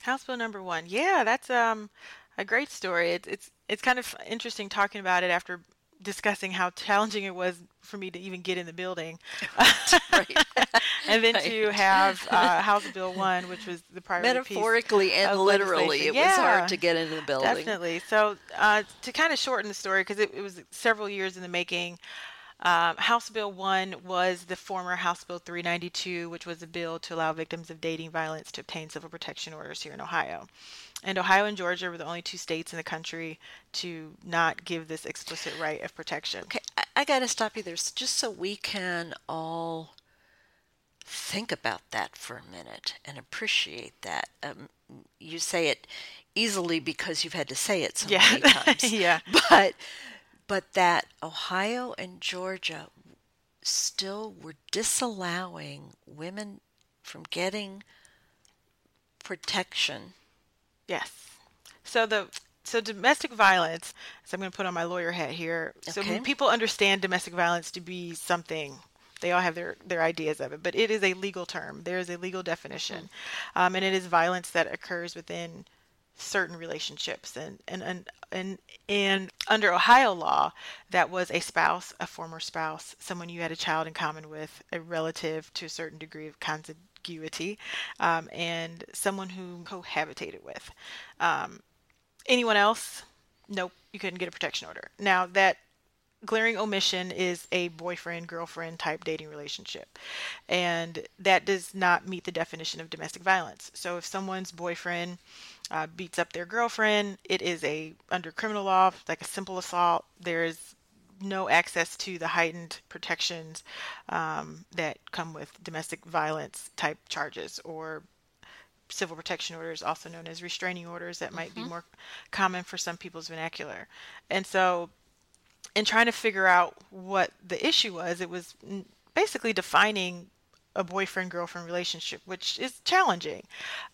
House Bill number one. Yeah, that's um, a great story. It's, it's, it's kind of interesting talking about it after discussing how challenging it was for me to even get in the building. <laughs> <laughs> and then right. to have uh, House Bill 1, which was the priority Metaphorically and literally, it yeah, was hard to get into the building. Definitely. So uh, to kind of shorten the story, because it, it, was several years in the making, um, House Bill 1 was the former House Bill 392, which was a bill to allow victims of dating violence to obtain civil protection orders here in Ohio. And Ohio and Georgia were the only two states in the country to not give this explicit right of protection. Okay, I, I got to stop you there just so we can all think about that for a minute and appreciate that. Um, you say it easily because you've had to say it so yeah. many times. <laughs> yeah. But but that Ohio and Georgia still were disallowing women from getting protection. Yes. So the so domestic violence, so I'm going to put on my lawyer hat here. Okay. So when people understand domestic violence to be something they all have their, their ideas of it, but it is a legal term. There is a legal definition, mm. um, and it is violence that occurs within certain relationships and and and and, and under Ohio law that was a spouse a former spouse someone you had a child in common with a relative to a certain degree of contiguity um, and someone who cohabitated with. Um, anyone else? Nope you couldn't get a protection order. Now that glaring omission is a boyfriend girlfriend type dating relationship and that does not meet the definition of domestic violence. So if someone's boyfriend uh, beats up their girlfriend it is a under criminal law like a simple assault there is no access to the heightened protections um, that come with domestic violence type charges or civil protection orders, also known as restraining orders, that might mm-hmm. be more common for some people's vernacular. And so in trying to figure out what the issue was, it was basically defining a boyfriend girlfriend relationship, which is challenging.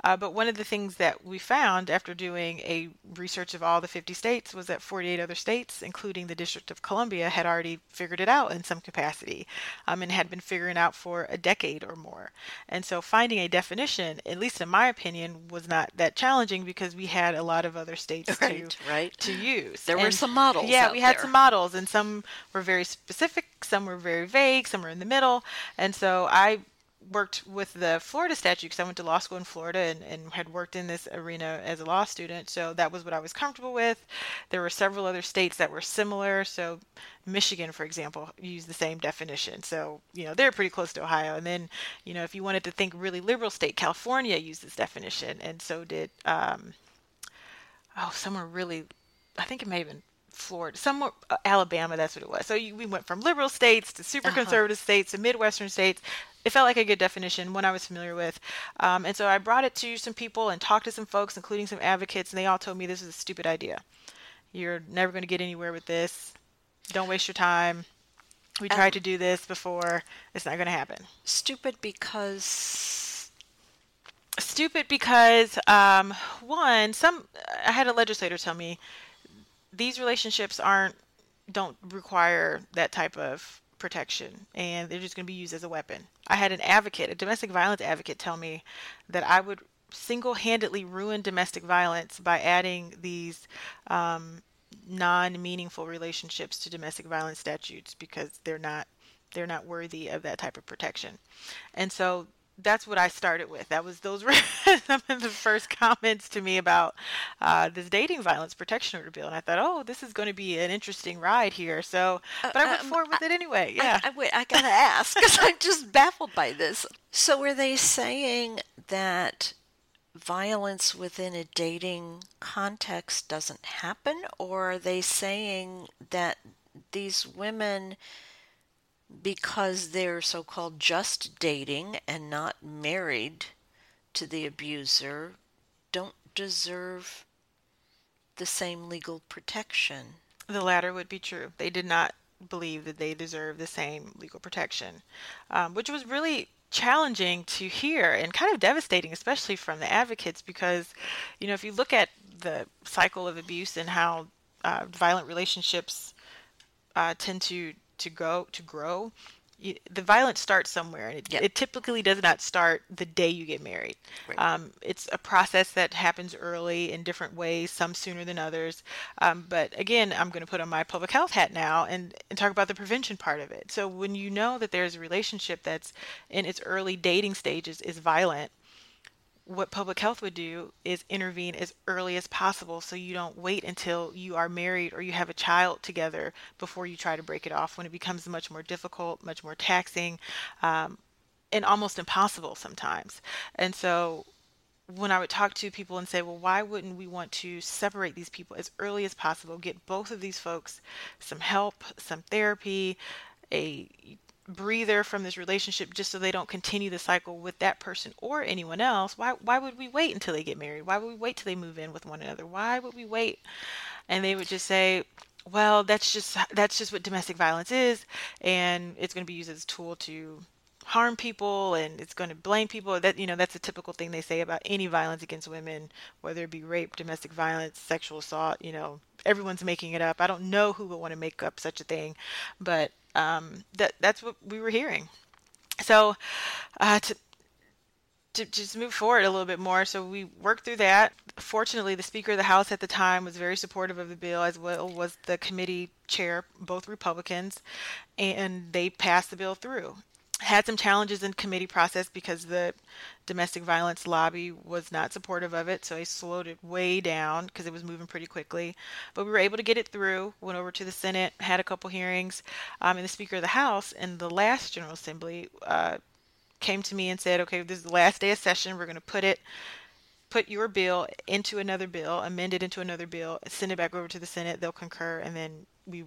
Uh, but one of the things that we found after doing a research of all the 50 states was that 48 other states, including the District of Columbia, had already figured it out in some capacity um, and had been figuring out for a decade or more. And so finding a definition, at least in my opinion, was not that challenging because we had a lot of other states right, to, right. to use. There and, were some models. Yeah, we had there. some models, and some were very specific, some were very vague, some were in the middle. And so I worked with the Florida statute because I went to law school in Florida and, and had worked in this arena as a law student. So that was what I was comfortable with. There were several other states that were similar. So Michigan, for example, used the same definition. So, you know, they're pretty close to Ohio. And then, you know, if you wanted to think really liberal state, California used this definition. And so did, um, oh, somewhere really, I think it may have been Florida, somewhere uh, Alabama. That's what it was. So you, we went from liberal states to super uh-huh. conservative states to midwestern states it felt like a good definition, one I was familiar with. Um, and so I brought it to some people and talked to some folks, including some advocates, and they all told me this is a stupid idea. You're never going to get anywhere with this. Don't waste your time. We tried um, to do this before. It's not going to happen. Stupid because. Stupid because um, one, some I had a legislator tell me these relationships aren't don't require that type of protection and they're just going to be used as a weapon. I had an advocate, a domestic violence advocate, tell me that I would single handedly ruin domestic violence by adding these um, non meaningful relationships to domestic violence statutes because they're not they're not worthy of that type of protection. And so that's what I started with. That was those <laughs> were some of the first comments to me about uh, this dating violence protection order bill, and I thought, oh, this is going to be an interesting ride here. So, uh, but I went um, forward with I, it anyway. Yeah, I, I, wait, I gotta ask because I'm just baffled by this. So, were they saying that violence within a dating context doesn't happen, or are they saying that these women? Because they're so called just dating and not married to the abuser don't deserve the same legal protection. The latter would be true. They did not believe that they deserve the same legal protection, um, which was really challenging to hear and kind of devastating, especially from the advocates, because, you know, if you look at the cycle of abuse and how uh, violent relationships uh, tend to to go to grow, the violence starts somewhere and it, yep. it, typically does not start the day you get married right. um, it's a process that happens early in different ways some sooner than others um, but again i'm going to put on my public health hat now and, and talk about the prevention part of it so when you know that there's a relationship that's in its early dating stages is violent what public health would do is intervene as early as possible so you don't wait until you are married or you have a child together before you try to break it off when it becomes much more difficult, much more taxing, um, and almost impossible sometimes. And so when I would talk to people and say, well, why wouldn't we want to separate these people as early as possible, get both of these folks some help, some therapy, a breather from this relationship just so they don't continue the cycle with that person or anyone else why why would we wait until they get married? Why would we wait till they move in with one another? Why would we wait? And they would just say well that's just that's just what domestic violence is and it's going to be used as a tool to harm people and it's going to blame people. That you know that's a typical thing they say about any violence against women whether it be rape domestic violence sexual assault you know everyone's making it up. I don't know who would want to make up such a thing but um, that that's what we were hearing. So uh, to to just move forward a little bit more. So we worked through that. Fortunately, the Speaker of the House at the time was very supportive of the bill, as well was the committee chair, both Republicans, and they passed the bill through had some challenges in committee process because the domestic violence lobby was not supportive of it so I slowed it way down because it was moving pretty quickly. But we were able to get it through went over to the senate had a couple hearings um, and the speaker of the house in the last general assembly uh, came to me and said okay this is the last day of session. We're going to put it put your bill into another bill amend it into another bill send it back over to the senate. They'll concur and then we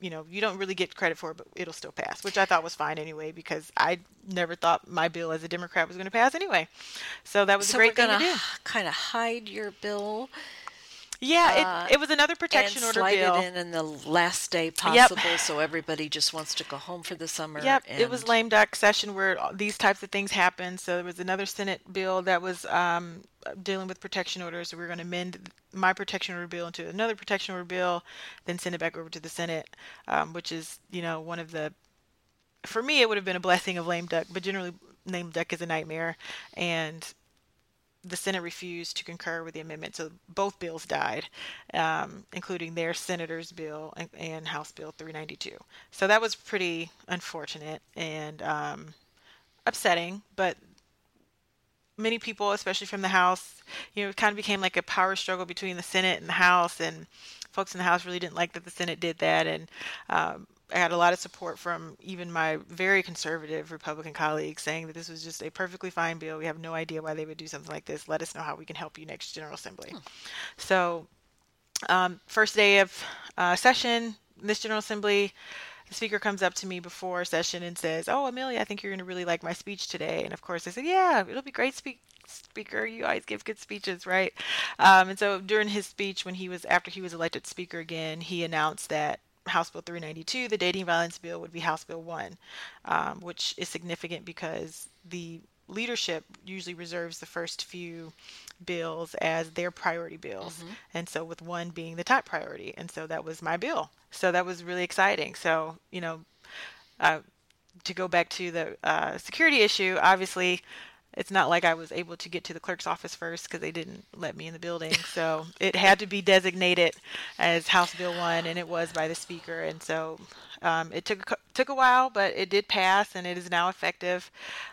you know, you don't really get credit for it, but it'll still pass, which I thought was fine anyway because I never thought my bill as a Democrat was going to pass anyway. So that was so a great thing to do. Kind of hide your bill. Yeah, uh, it, it was another protection order bill. it in in the last day <laughs> possible, yep. so everybody just wants to go home for the summer. Yep, and... it was lame duck session where these types of things happen. So there was another Senate bill that was um, dealing with protection orders. So we are going to amend my protection order bill into another protection order bill, then send it back over to the Senate, um, which is you know one of the. For me, it would have been a blessing of lame duck, but generally, lame duck is a nightmare, and the Senate refused to concur with the amendment, so both bills died, um, including their senator's bill and, and, House Bill 392. So that was pretty unfortunate and um, upsetting, but many people, especially from the House, you know, it kind of became like a power struggle between the Senate and the House, and folks in the House really didn't like that the Senate did that, and um, I had a lot of support from even my very conservative Republican colleagues saying that this was just a perfectly fine bill. We have no idea why they would do something like this. Let us know how we can help you next General Assembly. Hmm. So, um, first day of uh, session, this General Assembly, the speaker comes up to me before session and says, "Oh, Emilia, I think you're going to really like my speech today." And of course, I said, "Yeah, it'll be great speak." speaker you always give good speeches right um, and so during his speech when he was after he was elected speaker again he announced that House Bill 392, the dating violence bill would be House Bill 1, um, which is significant because the leadership usually reserves the first few bills as their priority bills. Mm-hmm. And so, with one being the top priority. And so, that was my bill. So, that was really exciting. So, you know, uh, to go back to the uh, security issue, obviously, it's not like I was able to get to the clerk's office first because they didn't let me in the building. So it had to be designated as House Bill One, and it was by the Speaker. And so um, it took took a while, but it did pass, and it is now effective.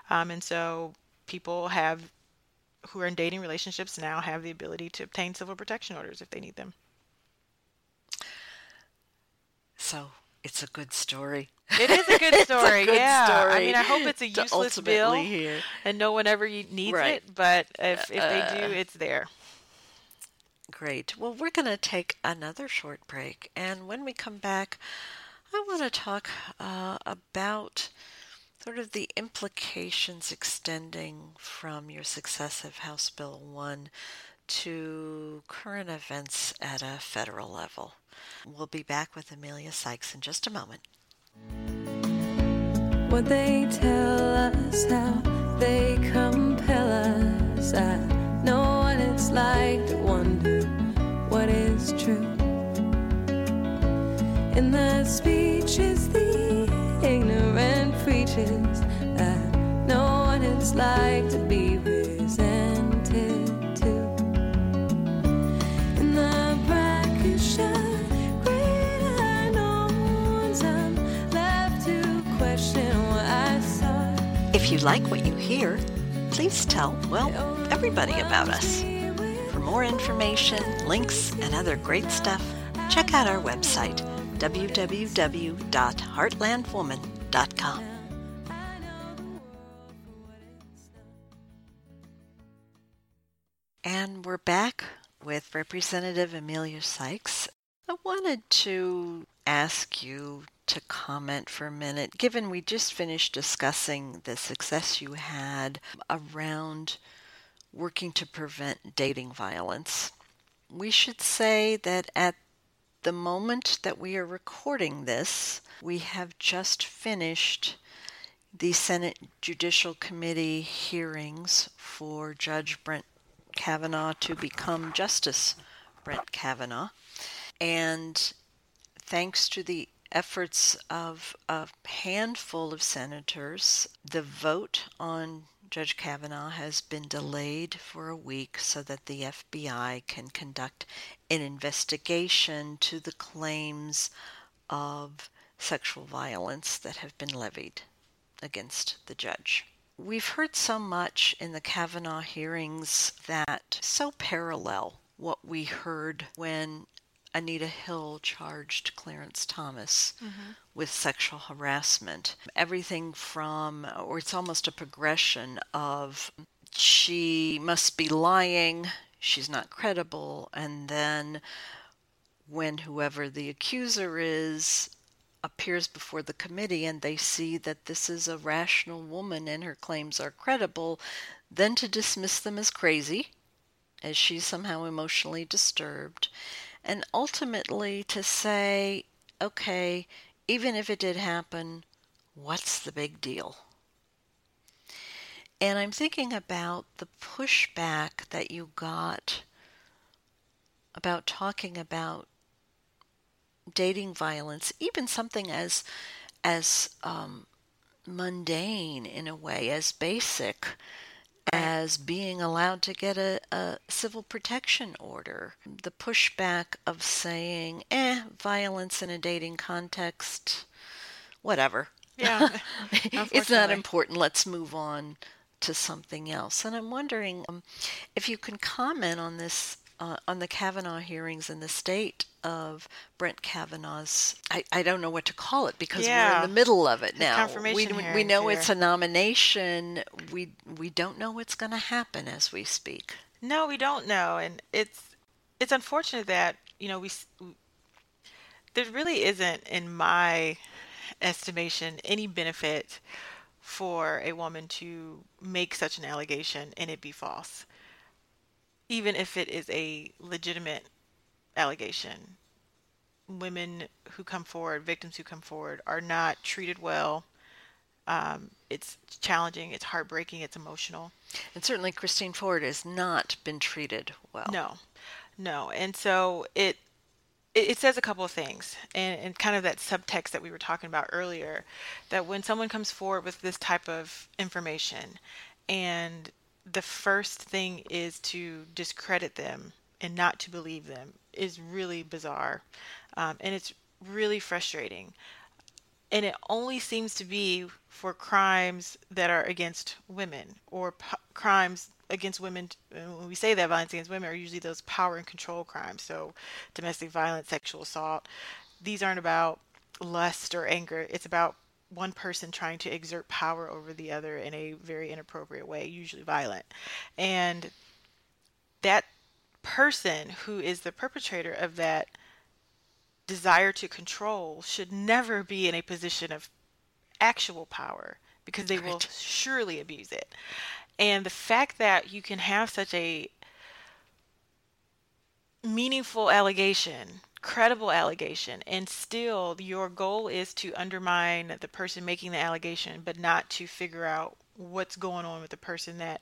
Um, and so people have who are in dating relationships now have the ability to obtain civil protection orders if they need them. So it's a good story. It is a good <laughs> story. a yeah. Story I mean, I hope it's a useless bill hear. and no one ever needs right. it, but if if they do, uh, it's there. Great. Well, we're going to take another short break, and when we come back, I want to talk uh, about sort of the implications extending from your successive House Bill 1 to current events at a federal level. We'll be back with Emilia Sykes in just a moment. What they tell us, how they compel us. I know what it's like to wonder what is true. In the speeches the ignorant preaches, I know what it's like to be like what you hear, please tell, well, everybody about us. For more information, links, and other great stuff, check out our website, www.heartlandwoman.com. And we're back with Representative Emilia Sykes. I wanted to ask you to comment for a minute, given we just finished discussing the success you had around working to prevent dating violence. We should say that at the moment that we are recording this, we have just finished the Senate Judicial Committee hearings for Judge Brett Kavanaugh to become Justice Brett Kavanaugh. And thanks to the efforts of a handful of senators, the vote on Judge Kavanaugh has been delayed for a week so that the FBI can conduct an investigation to the claims of sexual violence that have been levied against the judge. We've heard so much in the Kavanaugh hearings that so parallel what we heard when Anita Hill charged Clarence Thomas mm-hmm. with sexual harassment. Everything from, or it's almost a progression of, she must be lying, she's not credible, and then when whoever the accuser is appears before the committee and they see that this is a rational woman and her claims are credible, then to dismiss them as crazy, as she's somehow emotionally disturbed, and ultimately to say, okay, even if it did happen, what's the big deal? And I'm thinking about the pushback that you got about talking about dating violence, even something as as um, mundane in a way, as basic as being allowed to get a, a, civil protection order. The pushback of saying, eh, violence in a dating context, whatever. Yeah. <laughs> it's not important. Let's move on to something else. And I'm wondering um, if you can comment on this, uh, on the Kavanaugh hearings and the state of Brett Kavanaugh's. I, I don't know what to call it because yeah. we're in the middle of it now. We, we know here. it's a nomination. We we don't know what's going to happen as we speak. No, we don't know, and it's it's unfortunate that you know we there really isn't, in my estimation, any benefit for a woman to make such an allegation and it be false, even if it is a legitimate allegation. Women who come forward, victims who come forward, are not treated well. Um, it's challenging, it's heartbreaking, it's emotional. And certainly Christine Ford has not been treated well. No, no. And so it it, says a couple of things and, and kind of that subtext that we were talking about earlier that when someone comes forward with this type of information and the first thing is to discredit them and not to believe them is really bizarre. Um, and it's really frustrating. And it only seems to be for crimes that are against women or crimes against women. When we say that violence against women are usually those power and control crimes. So domestic violence, sexual assault. These aren't about lust or anger. It's about one person trying to exert power over the other in a very inappropriate way, usually violent. And that person who is the perpetrator of that desire to control should never be in a position of actual power because they right. will surely abuse it. And the fact that you can have such a meaningful allegation credible allegation and still your goal is to undermine the person making the allegation but not to figure out what's going on with the person that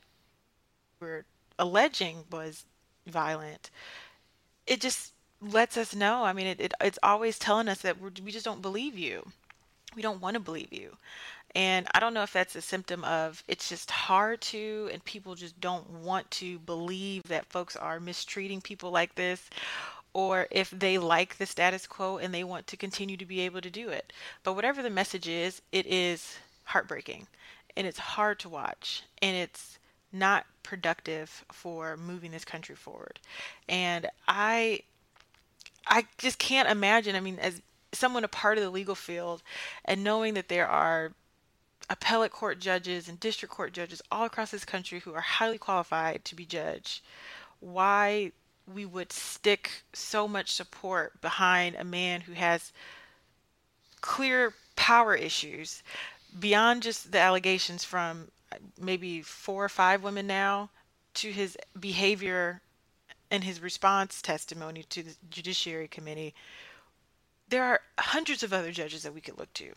we're alleging was violent. It just lets us know. I mean it, it it's always telling us that we just don't believe you. We don't want to believe you. And I don't know if that's a symptom of it's just hard to, and people just don't want to believe that folks are mistreating people like this, or if they like the status quo and they want to continue to be able to do it. But whatever the message is, it is heartbreaking and it's hard to watch and it's not productive for moving this country forward. And I I just can't imagine, I mean as someone a part of the legal field and knowing that there are appellate court judges and district court judges all across this country who are highly qualified to be judge, why we would stick so much support behind a man who has clear power issues beyond just the allegations from maybe four or five women now to his behavior and his response testimony to the Judiciary Committee. There are hundreds of other judges that we could look to.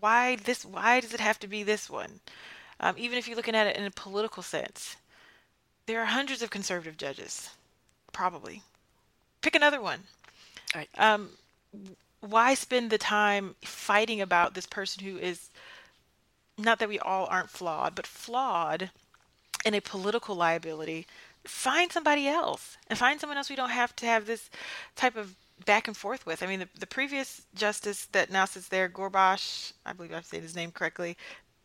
Why this why does it have to be this one? Um, even if you're looking at it in a political sense there are hundreds of conservative judges probably pick another one Right. um, why spend the time fighting about this person who is not that we all aren't flawed but flawed in a political liability find somebody else and find someone else we don't have to have this type of back and forth with. I mean, the, the previous justice that now sits there, Gorsuch, I believe I've said his name correctly.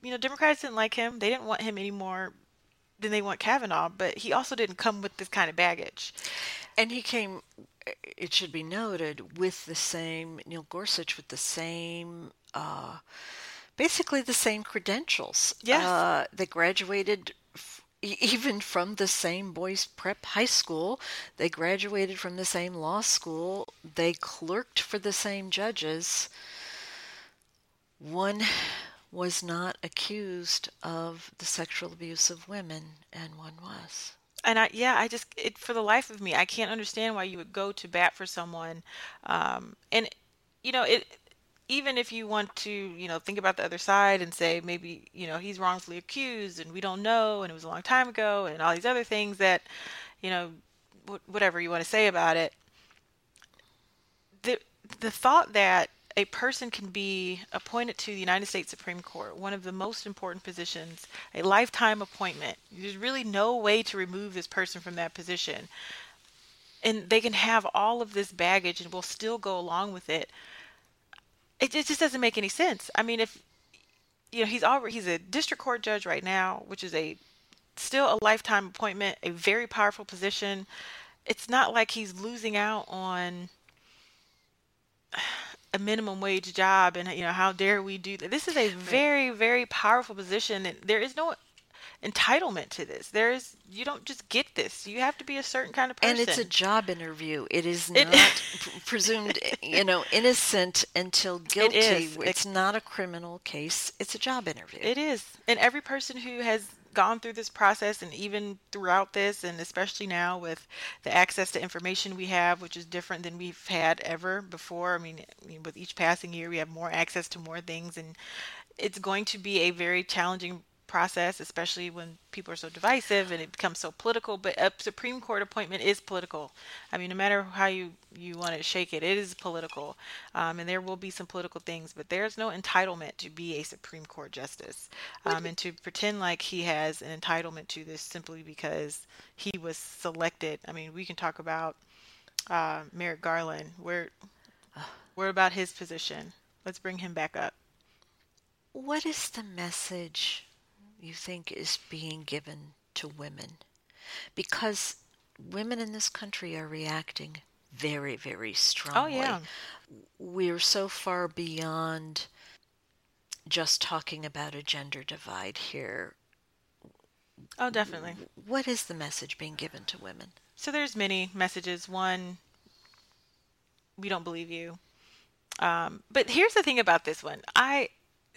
You know, Democrats didn't like him. They didn't want him anymore than they want Kavanaugh, but he also didn't come with this kind of baggage. And he came, it should be noted, with the same, Neil Gorsuch, with the same, uh, basically the same credentials. Yes. Uh, they graduated f- even from the same boys prep high school. They graduated from the same law school. They clerked for the same judges. One was not accused of the sexual abuse of women, and one was. and I yeah I just it for the life of me I can't understand why you would go to bat for someone um and you know it even if you want to you know think about the other side and say maybe you know he's wrongfully accused and we don't know and it was a long time ago and all these other things that you know wh- whatever you want to say about it the the thought that a person can be appointed to the United States Supreme Court, one of the most important positions, a lifetime appointment. There's really no way to remove this person from that position. And they can have all of this baggage and will still go along with it. It, it just doesn't make any sense. I mean, if you know, he's already he's a district court judge right now, which is a still a lifetime appointment, a very powerful position. It's not like he's losing out on a minimum wage job and you know how dare we do that this is a very very powerful position and there is no entitlement to this there is you don't just get this you have to be a certain kind of person And it's a job interview. It is not <laughs> p- presumed, you know, innocent until guilty. is. It's not a criminal case. It's a job interview. It is. And every person who has gone through this process and even throughout this and especially now with the access to information we have which is different than we've had ever before. I mean, I mean with each passing year we have more access to more things and it's going to be a very challenging process especially when people are so divisive and it becomes so political but a supreme court appointment is political. I mean no matter how you you want to shake it it is political. Um, and there will be some political things but there's no entitlement to be a supreme court justice um, and to pretend like he has an entitlement to this simply because he was selected. I mean we can talk about uh, merrick garland. Where where about his position? Let's bring him back up. What is the message you think is being given to women? Because women in this country are reacting very, very strongly. oh yeah We're so far beyond just talking about a gender divide here. oh definitely What is the message being given to women? So there's many messages. One, we don't believe you. Um, but here's the thing about this one. I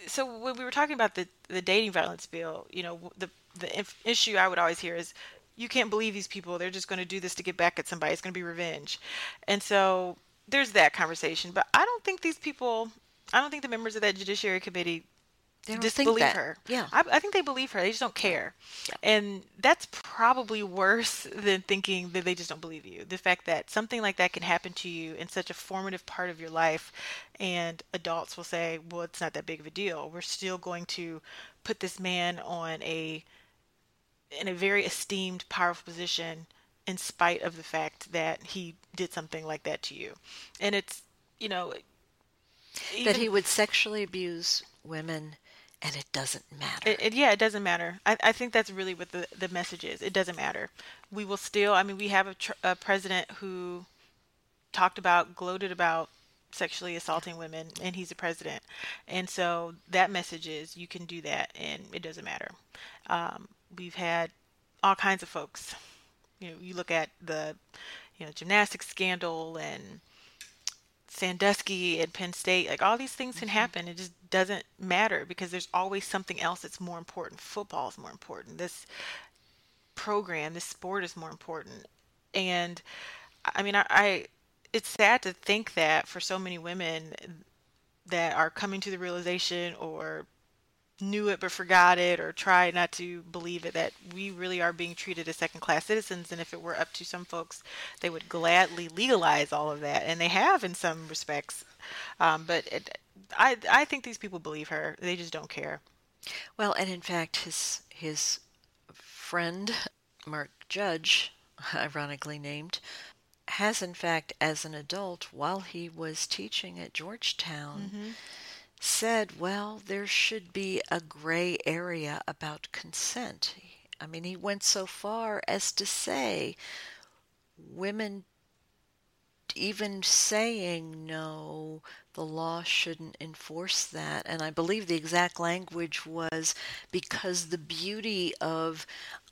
so when we were talking about the the dating violence bill, you know, the the issue I would always hear is you can't believe these people. They're just going to do this to get back at somebody. It's going to be revenge. And so there's that conversation, but I don't think these people. I don't think the members of that Judiciary Committee They don't disbelieve think that. her. Yeah. I, I think they believe her. They just don't care. Yeah. And that's probably worse than thinking that they just don't believe you. The fact that something like that can happen to you in such a formative part of your life, and adults will say, well, it's not that big of a deal. We're still going to put this man on a in a very esteemed, powerful position in spite of the fact that he did something like that to you. And it's, you know, that he would sexually abuse women and it doesn't matter. It, it, yeah, it doesn't matter. I, I think that's really what the, the message is. It doesn't matter. We will still, I mean, we have a, tr- a president who talked about, gloated about sexually assaulting women, and he's a president. And so that message is you can do that, and it doesn't matter. Um, we've had all kinds of folks. You know, you look at the, you know, gymnastics scandal and Sandusky at Penn State, like all these things can mm-hmm. happen. It just doesn't matter because there's always something else that's more important. Football is more important. This program, this sport is more important. And I mean, I, I it's sad to think that for so many women that are coming to the realization or knew it but forgot it or tried not to believe it that we really are being treated as second class citizens and if it were up to some folks they would gladly legalize all of that and they have in some respects. Um, but it, I, I think these people believe her. They just don't care. Well, and in fact, his his friend Mark Judge, <laughs> ironically named, has in fact, as an adult, while he was teaching at Georgetown, said, "Well, there should be a gray area about consent." I mean, he went so far as to say, "Women." Even saying no, the law shouldn't enforce that. And I believe the exact language was because the beauty of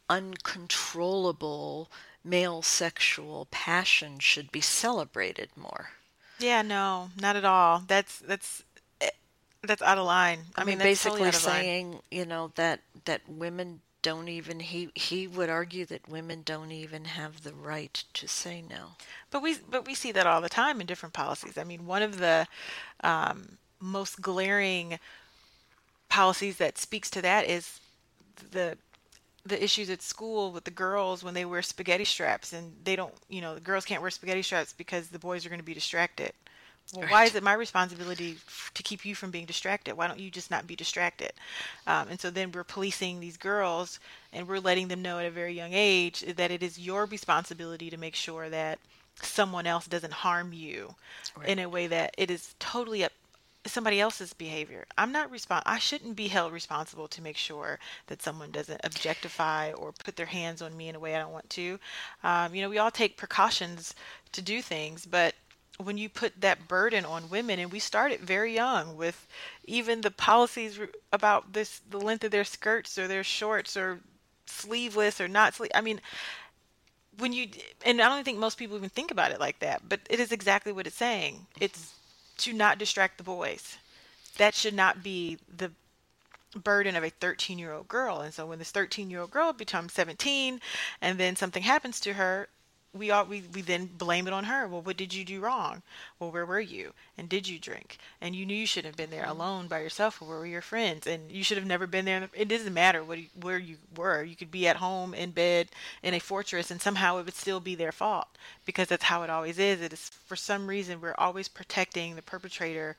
uncontrollable male sexual passion should be celebrated more. yeah no not at all that's that's that's out of line I, i, mean, that's totally basically out of line. saying, you know, that that women don't even he he would argue that women don't even have the right to say no. But we but we see that all the time in different policies. I mean, one of the um, most glaring policies that speaks to that is the the issues at school with the girls when they wear spaghetti straps and they don't, you know, the girls can't wear spaghetti straps because the boys are going to be distracted. Well, why is it my responsibility to keep you from being distracted? Why don't you just not be distracted? Um, and so then we're policing these girls and we're letting them know at a very young age that it is your responsibility to make sure that someone else doesn't harm you in a way that it is totally up somebody else's behavior. I'm not respon I shouldn't be held responsible to make sure that someone doesn't objectify or put their hands on me in a way I don't want to. Um, you know, we all take precautions to do things, but when you put that burden on women and we started very young with even the policies about this the length of their skirts or their shorts or sleeveless or not sleeve I mean when you and I don't think most people even think about it like that, but it is exactly what it's saying. Mm-hmm. It's to not distract the boys. That should not be the burden of a 13 year old girl. And so when this 13 year old girl becomes 17 and then something happens to her, we all we, we then blame it on her. Well, what did you do wrong? Well, where were you? And did you drink? And you knew you shouldn't have been there mm-hmm. alone by yourself. Or where were your friends? And you should have never been there. It doesn't matter what where you were. You could be at home in bed in a fortress, and somehow it would still be their fault because that's how it always is. It is for some reason we're always protecting the perpetrator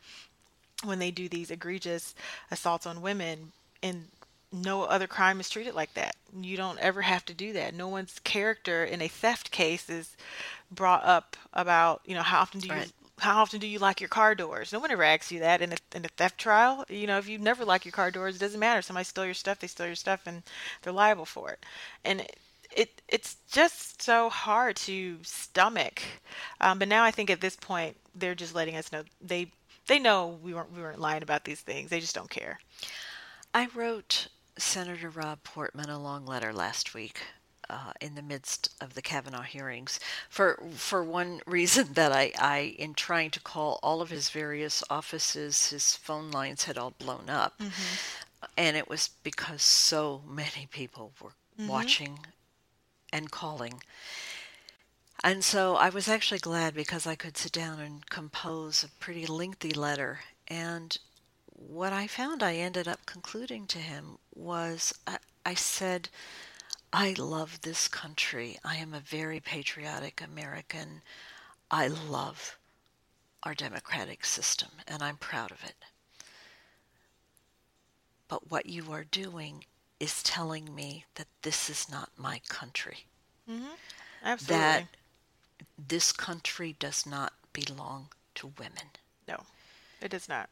when they do these egregious assaults on women and no other crime is treated like that. You don't ever have to do that. No one's character in a theft case is brought up about, you know, how often do you Right. how often do you lock your car doors? No one ever asks you that in a in a theft trial. You know, if you never lock your car doors, it doesn't matter. Somebody stole your stuff, they stole your stuff and they're liable for it. And it, it it's just so hard to stomach. Um, but now I think at this point they're just letting us know they they know we weren't we weren't lying about these things. They just don't care. I wrote Senator Rob Portman a long letter last week uh, in the midst of the Kavanaugh hearings for for one <laughs> reason that I, I in trying to call all of his various offices his phone lines had all blown up. And it was because so many people were watching and calling. And so I was actually glad because I could sit down and compose a pretty lengthy letter. And what I found I ended up concluding to him was I, I said, I love this country. I am a very patriotic American. I love our democratic system and I'm proud of it. But what you are doing is telling me that this is not my country. Mm-hmm. Absolutely. That this country does not belong to women. No, it does not.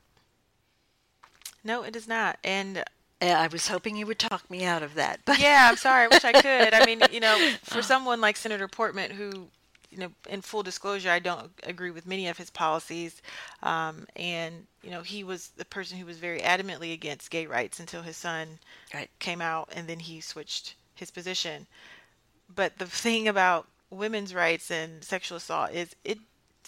No, it is not. And I was hoping you would talk me out of that. <laughs> But yeah, I'm sorry. I wish I could. I mean, you know, <laughs> for someone like Senator Portman, who, you know, in full disclosure, I don't agree with many of his policies, um, and you know, he was the person who was very adamantly against gay rights until his son right. came out, and then he switched his position. But the thing about women's rights and sexual assault is it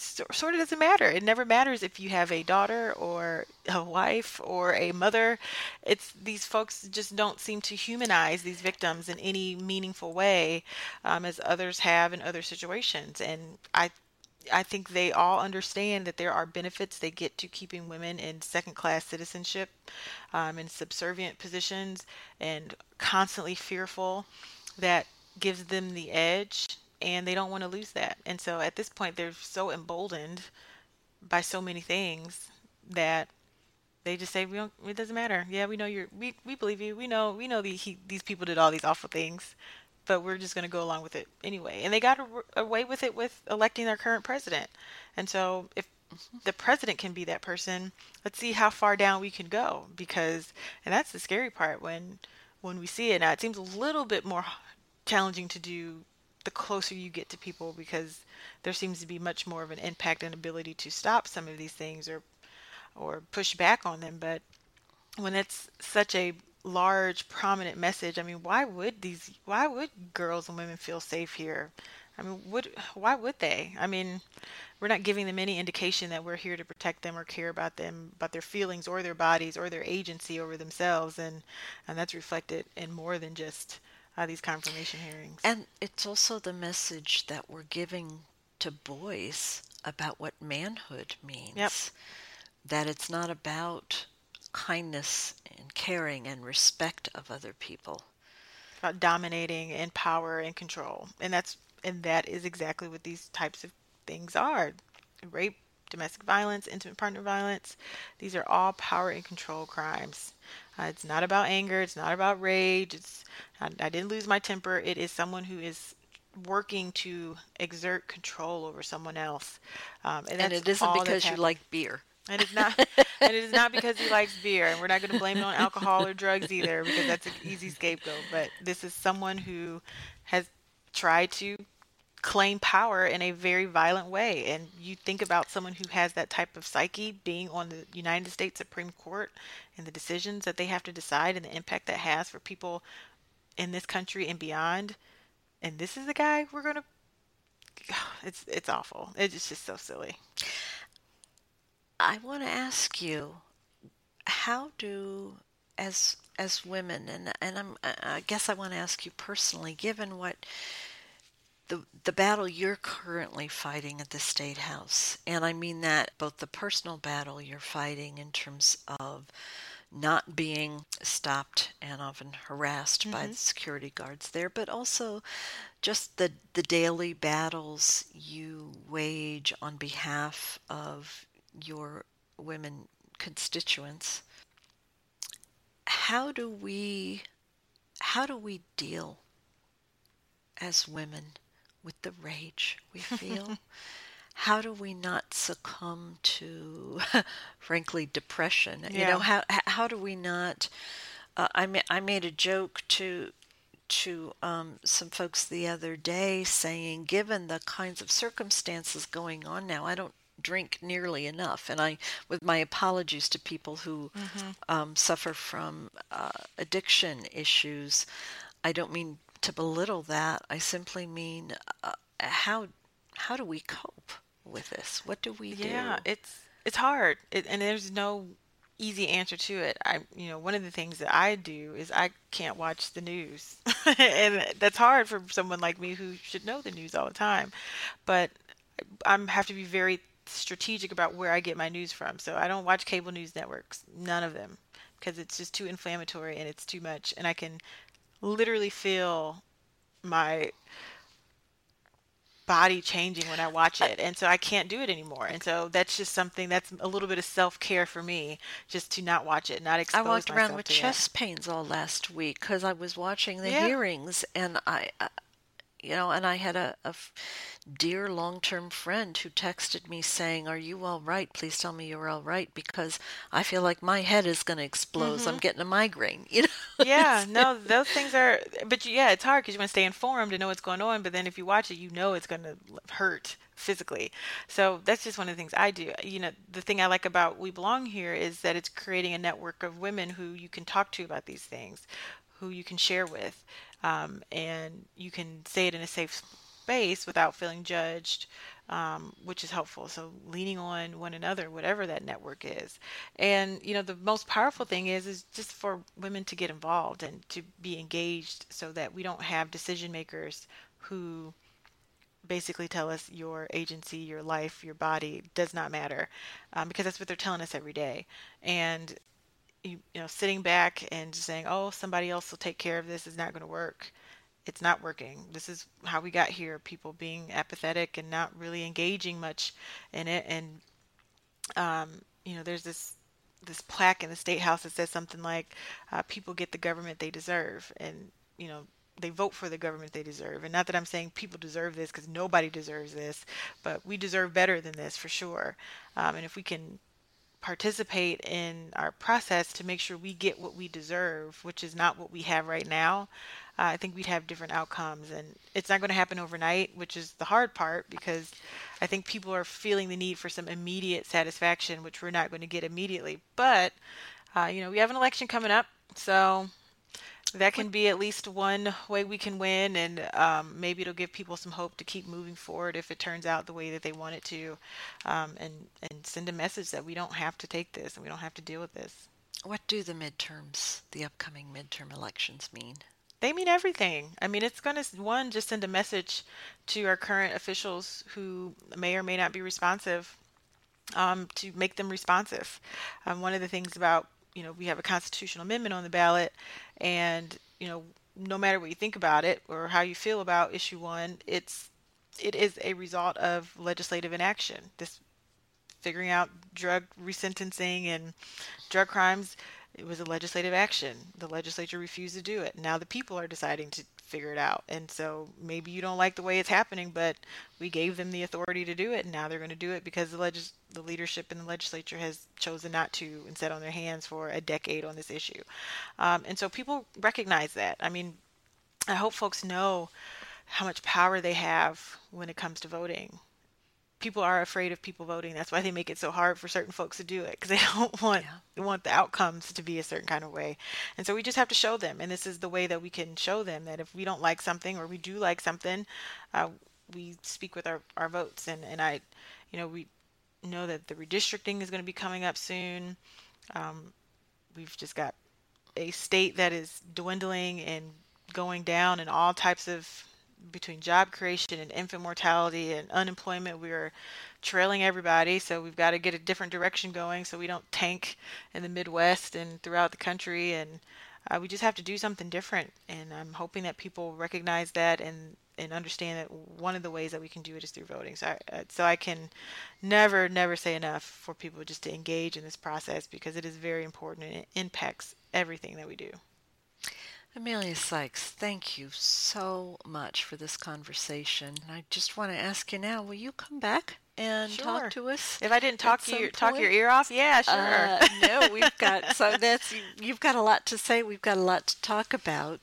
sort of doesn't matter. It never matters if you have a daughter or a wife or a mother. It's these folks just don't seem to humanize these victims in any meaningful way, um, as others have in other situations. And I, I think they all understand that there are benefits they get to keeping women in second-class citizenship, um, in subservient positions, and constantly fearful that gives them the edge and they don't want to lose that. And so at this point, they're so emboldened by so many things that they just say, "We don't. It doesn't matter. Yeah, we know you're. We we believe you. We know. We know these he, these people did all these awful things, but we're just going to go along with it anyway." And they got away with it with electing their current president. And so if mm-hmm. the president can be that person, let's see how far down we can go. Because and that's the scary part when when we see it now. It seems a little bit more challenging to do the closer you get to people because there seems to be much more of an impact and ability to stop some of these things or or push back on them. But when it's such a large prominent message i mean why would these why would girls and women feel safe here? I mean would why would they? I mean we're not giving them any indication that we're here to protect them or care about them about their feelings or their bodies or their agency over themselves. And and that's reflected in more than just uh, these confirmation hearings. And it's also the message that we're giving to boys about what manhood means. Yep. That it's not about kindness and caring and respect of other people. About dominating and power and control. And that's and that is exactly what these types of things are. Rape, domestic violence, intimate partner violence. These are all power and control crimes. Uh, it's not about anger. It's not about rage. It's I, I didn't lose my temper. It is someone who is working to exert control over someone else. Um, and, and it isn't because you like beer. And it's not <laughs> and it is not because he likes beer. And we're not going to blame it on alcohol or drugs either because that's an easy scapegoat. But this is someone who has tried to claim power in a very violent way. And you think about someone who has that type of psyche being on the United States Supreme Court and the decisions that they have to decide and the impact that has for people in this country and beyond. And this is the guy we're going <sighs> to it's it's awful. It's just so silly. I want to ask you how do as as women and and I'm I guess I want to ask you personally given what the the battle you're currently fighting at the state house and I mean that both the personal battle you're fighting in terms of not being stopped and often harassed mm-hmm. by the security guards there, but also just the, the daily battles you wage on behalf of your women constituents. How do we how do we deal as women with the rage we feel? <laughs> how do we not succumb to, <laughs> frankly, depression? Yeah. You know, how how do we not? Uh, I ma- I made a joke to to um, some folks the other day saying, given the kinds of circumstances going on now, I don't drink nearly enough. And I, with my apologies to people who mm-hmm. um, suffer from uh, addiction issues, I don't mean to belittle that. I simply mean uh, how how do we cope? with this? What do we yeah, do? it's it's hard, it, and there's no easy answer to it. I, you know, one of the things that I do is I can't watch the news, <laughs> and that's hard for someone like me who should know the news all the time. But I'm have to be very strategic about where I get my news from. So I don't watch cable news networks, none of them, because it's just too inflammatory and it's too much, and I can literally feel my body changing when I watch it. And so I can't do it anymore. And so that's just something that's a little bit of self care for me, just to not watch it, not expose I walked around with to it. chest pains all last week because I was watching the Yeah. hearings, and I, you know, and I had a dear long-term friend who texted me saying, "Are you all right? Please tell me you're all right because I feel like my head is going to explode. I'm getting a migraine." <laughs> You know? Mm-hmm. yeah, no, those things are, but yeah, it's hard because you want to stay informed and know what's going on. But then if you watch it, you know it's going to hurt physically. So that's just one of the things I do. You know, the thing I like about We Belong Here is that it's creating a network of women who you can talk to about these things, who you can share with, um, and you can say it in a safe space without feeling judged. Um, which is helpful. So leaning on one another, whatever that network is, and you know the most powerful thing is is just for women to get involved and to be engaged, so that we don't have decision makers who basically tell us your agency, your life, your body does not matter, um, because that's what they're telling us every day. And you, you know, sitting back and just saying, "Oh, somebody else will take care of this," is not going to work. It's not working. This is how we got here. People being apathetic and not really engaging much in it. And um, you know, there's this this plaque in the state house that says something like, uh, "People get the government they deserve," and you know, they vote for the government they deserve. And not that I'm saying people deserve this because nobody deserves this, but we deserve better than this for sure. Um, and if we can participate in our process to make sure we get what we deserve, which is not what we have right now, uh, I think we'd have different outcomes. And it's not going to happen overnight, which is the hard part because I think people are feeling the need for some immediate satisfaction, which we're not going to get immediately. But, uh, you know, we have an election coming up. So that can be at least one way we can win, and um, maybe it'll give people some hope to keep moving forward if it turns out the way that they want it to, um, and and send a message that we don't have to take this and we don't have to deal with this. What do the midterms, the upcoming midterm elections, mean? They mean everything. I mean, it's going to one just send a message to our current officials who may or may not be responsive, um, to make them responsive. Um, one of the things about you know we have a constitutional amendment on the ballot, and you know no matter what you think about it or how you feel about issue one, it's it is a result of legislative inaction. This figuring out drug resentencing and drug crimes it was a legislative action the legislature refused to do it now the people are deciding to figure it out. And so maybe you don't like the way it's happening but we gave them the authority to do it and now they're going to do it because the legis- the leadership in the legislature has chosen not to and sat on their hands for a decade on this issue. Um, and so people recognize that. I mean i hope folks know how much power they have when it comes to voting people are afraid of people voting. That's why they make it so hard for certain folks to do it because they <laughs> don't want they want the outcomes to be a certain kind of way. And so we just have to show them, and this is the way that we can show them that if we don't like something or we do like something, uh, we speak with our our votes. And and I, you know, we know that the redistricting is going to be coming up soon. Um, we've just got a state that is dwindling and going down in all types of between job creation and infant mortality and unemployment we are trailing everybody so we've got to get a different direction going so we don't tank in the midwest and throughout the country and uh, we just have to do something different and i'm hoping that people recognize that and and understand that one of the ways that we can do it is through voting so I, uh, so I can never never say enough for people just to engage in this process because it is very important and it impacts everything that we do Emilia Sykes, thank you so much for this conversation. I just want to ask you now, will you come back and Sure. talk to us? if i didn't talk to your some talk your ear off yeah sure Uh, no, we've got so <laughs> that's you've got a lot to say. We've got a lot to talk about.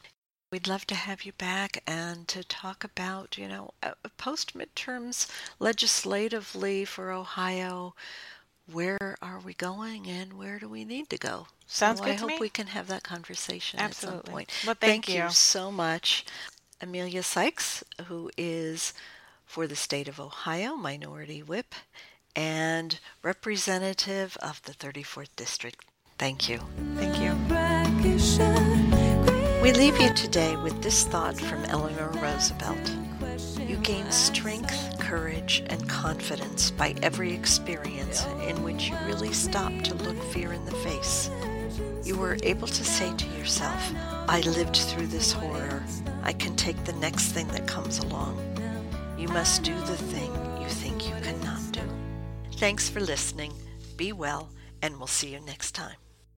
We'd love to have you back and to talk about, you know, uh, post midterms legislatively for Ohio. Where are we going and where do we need to go? Sounds good. so good I hope me. we can have that conversation at some Absolutely. point. Well, thank you you. so much. Emilia Sykes, who is for the state of Ohio Minority Whip and representative of the 34th District. Thank you. Thank you. We leave you today with this thought from Eleanor Roosevelt. You gain strength, courage, and confidence by every experience in which you really stop to look fear in the face. You were able to say to yourself, I lived through this horror. I can take the next thing that comes along. You must do the thing you think you cannot do. Thanks for listening. Be well, and we'll see you next time.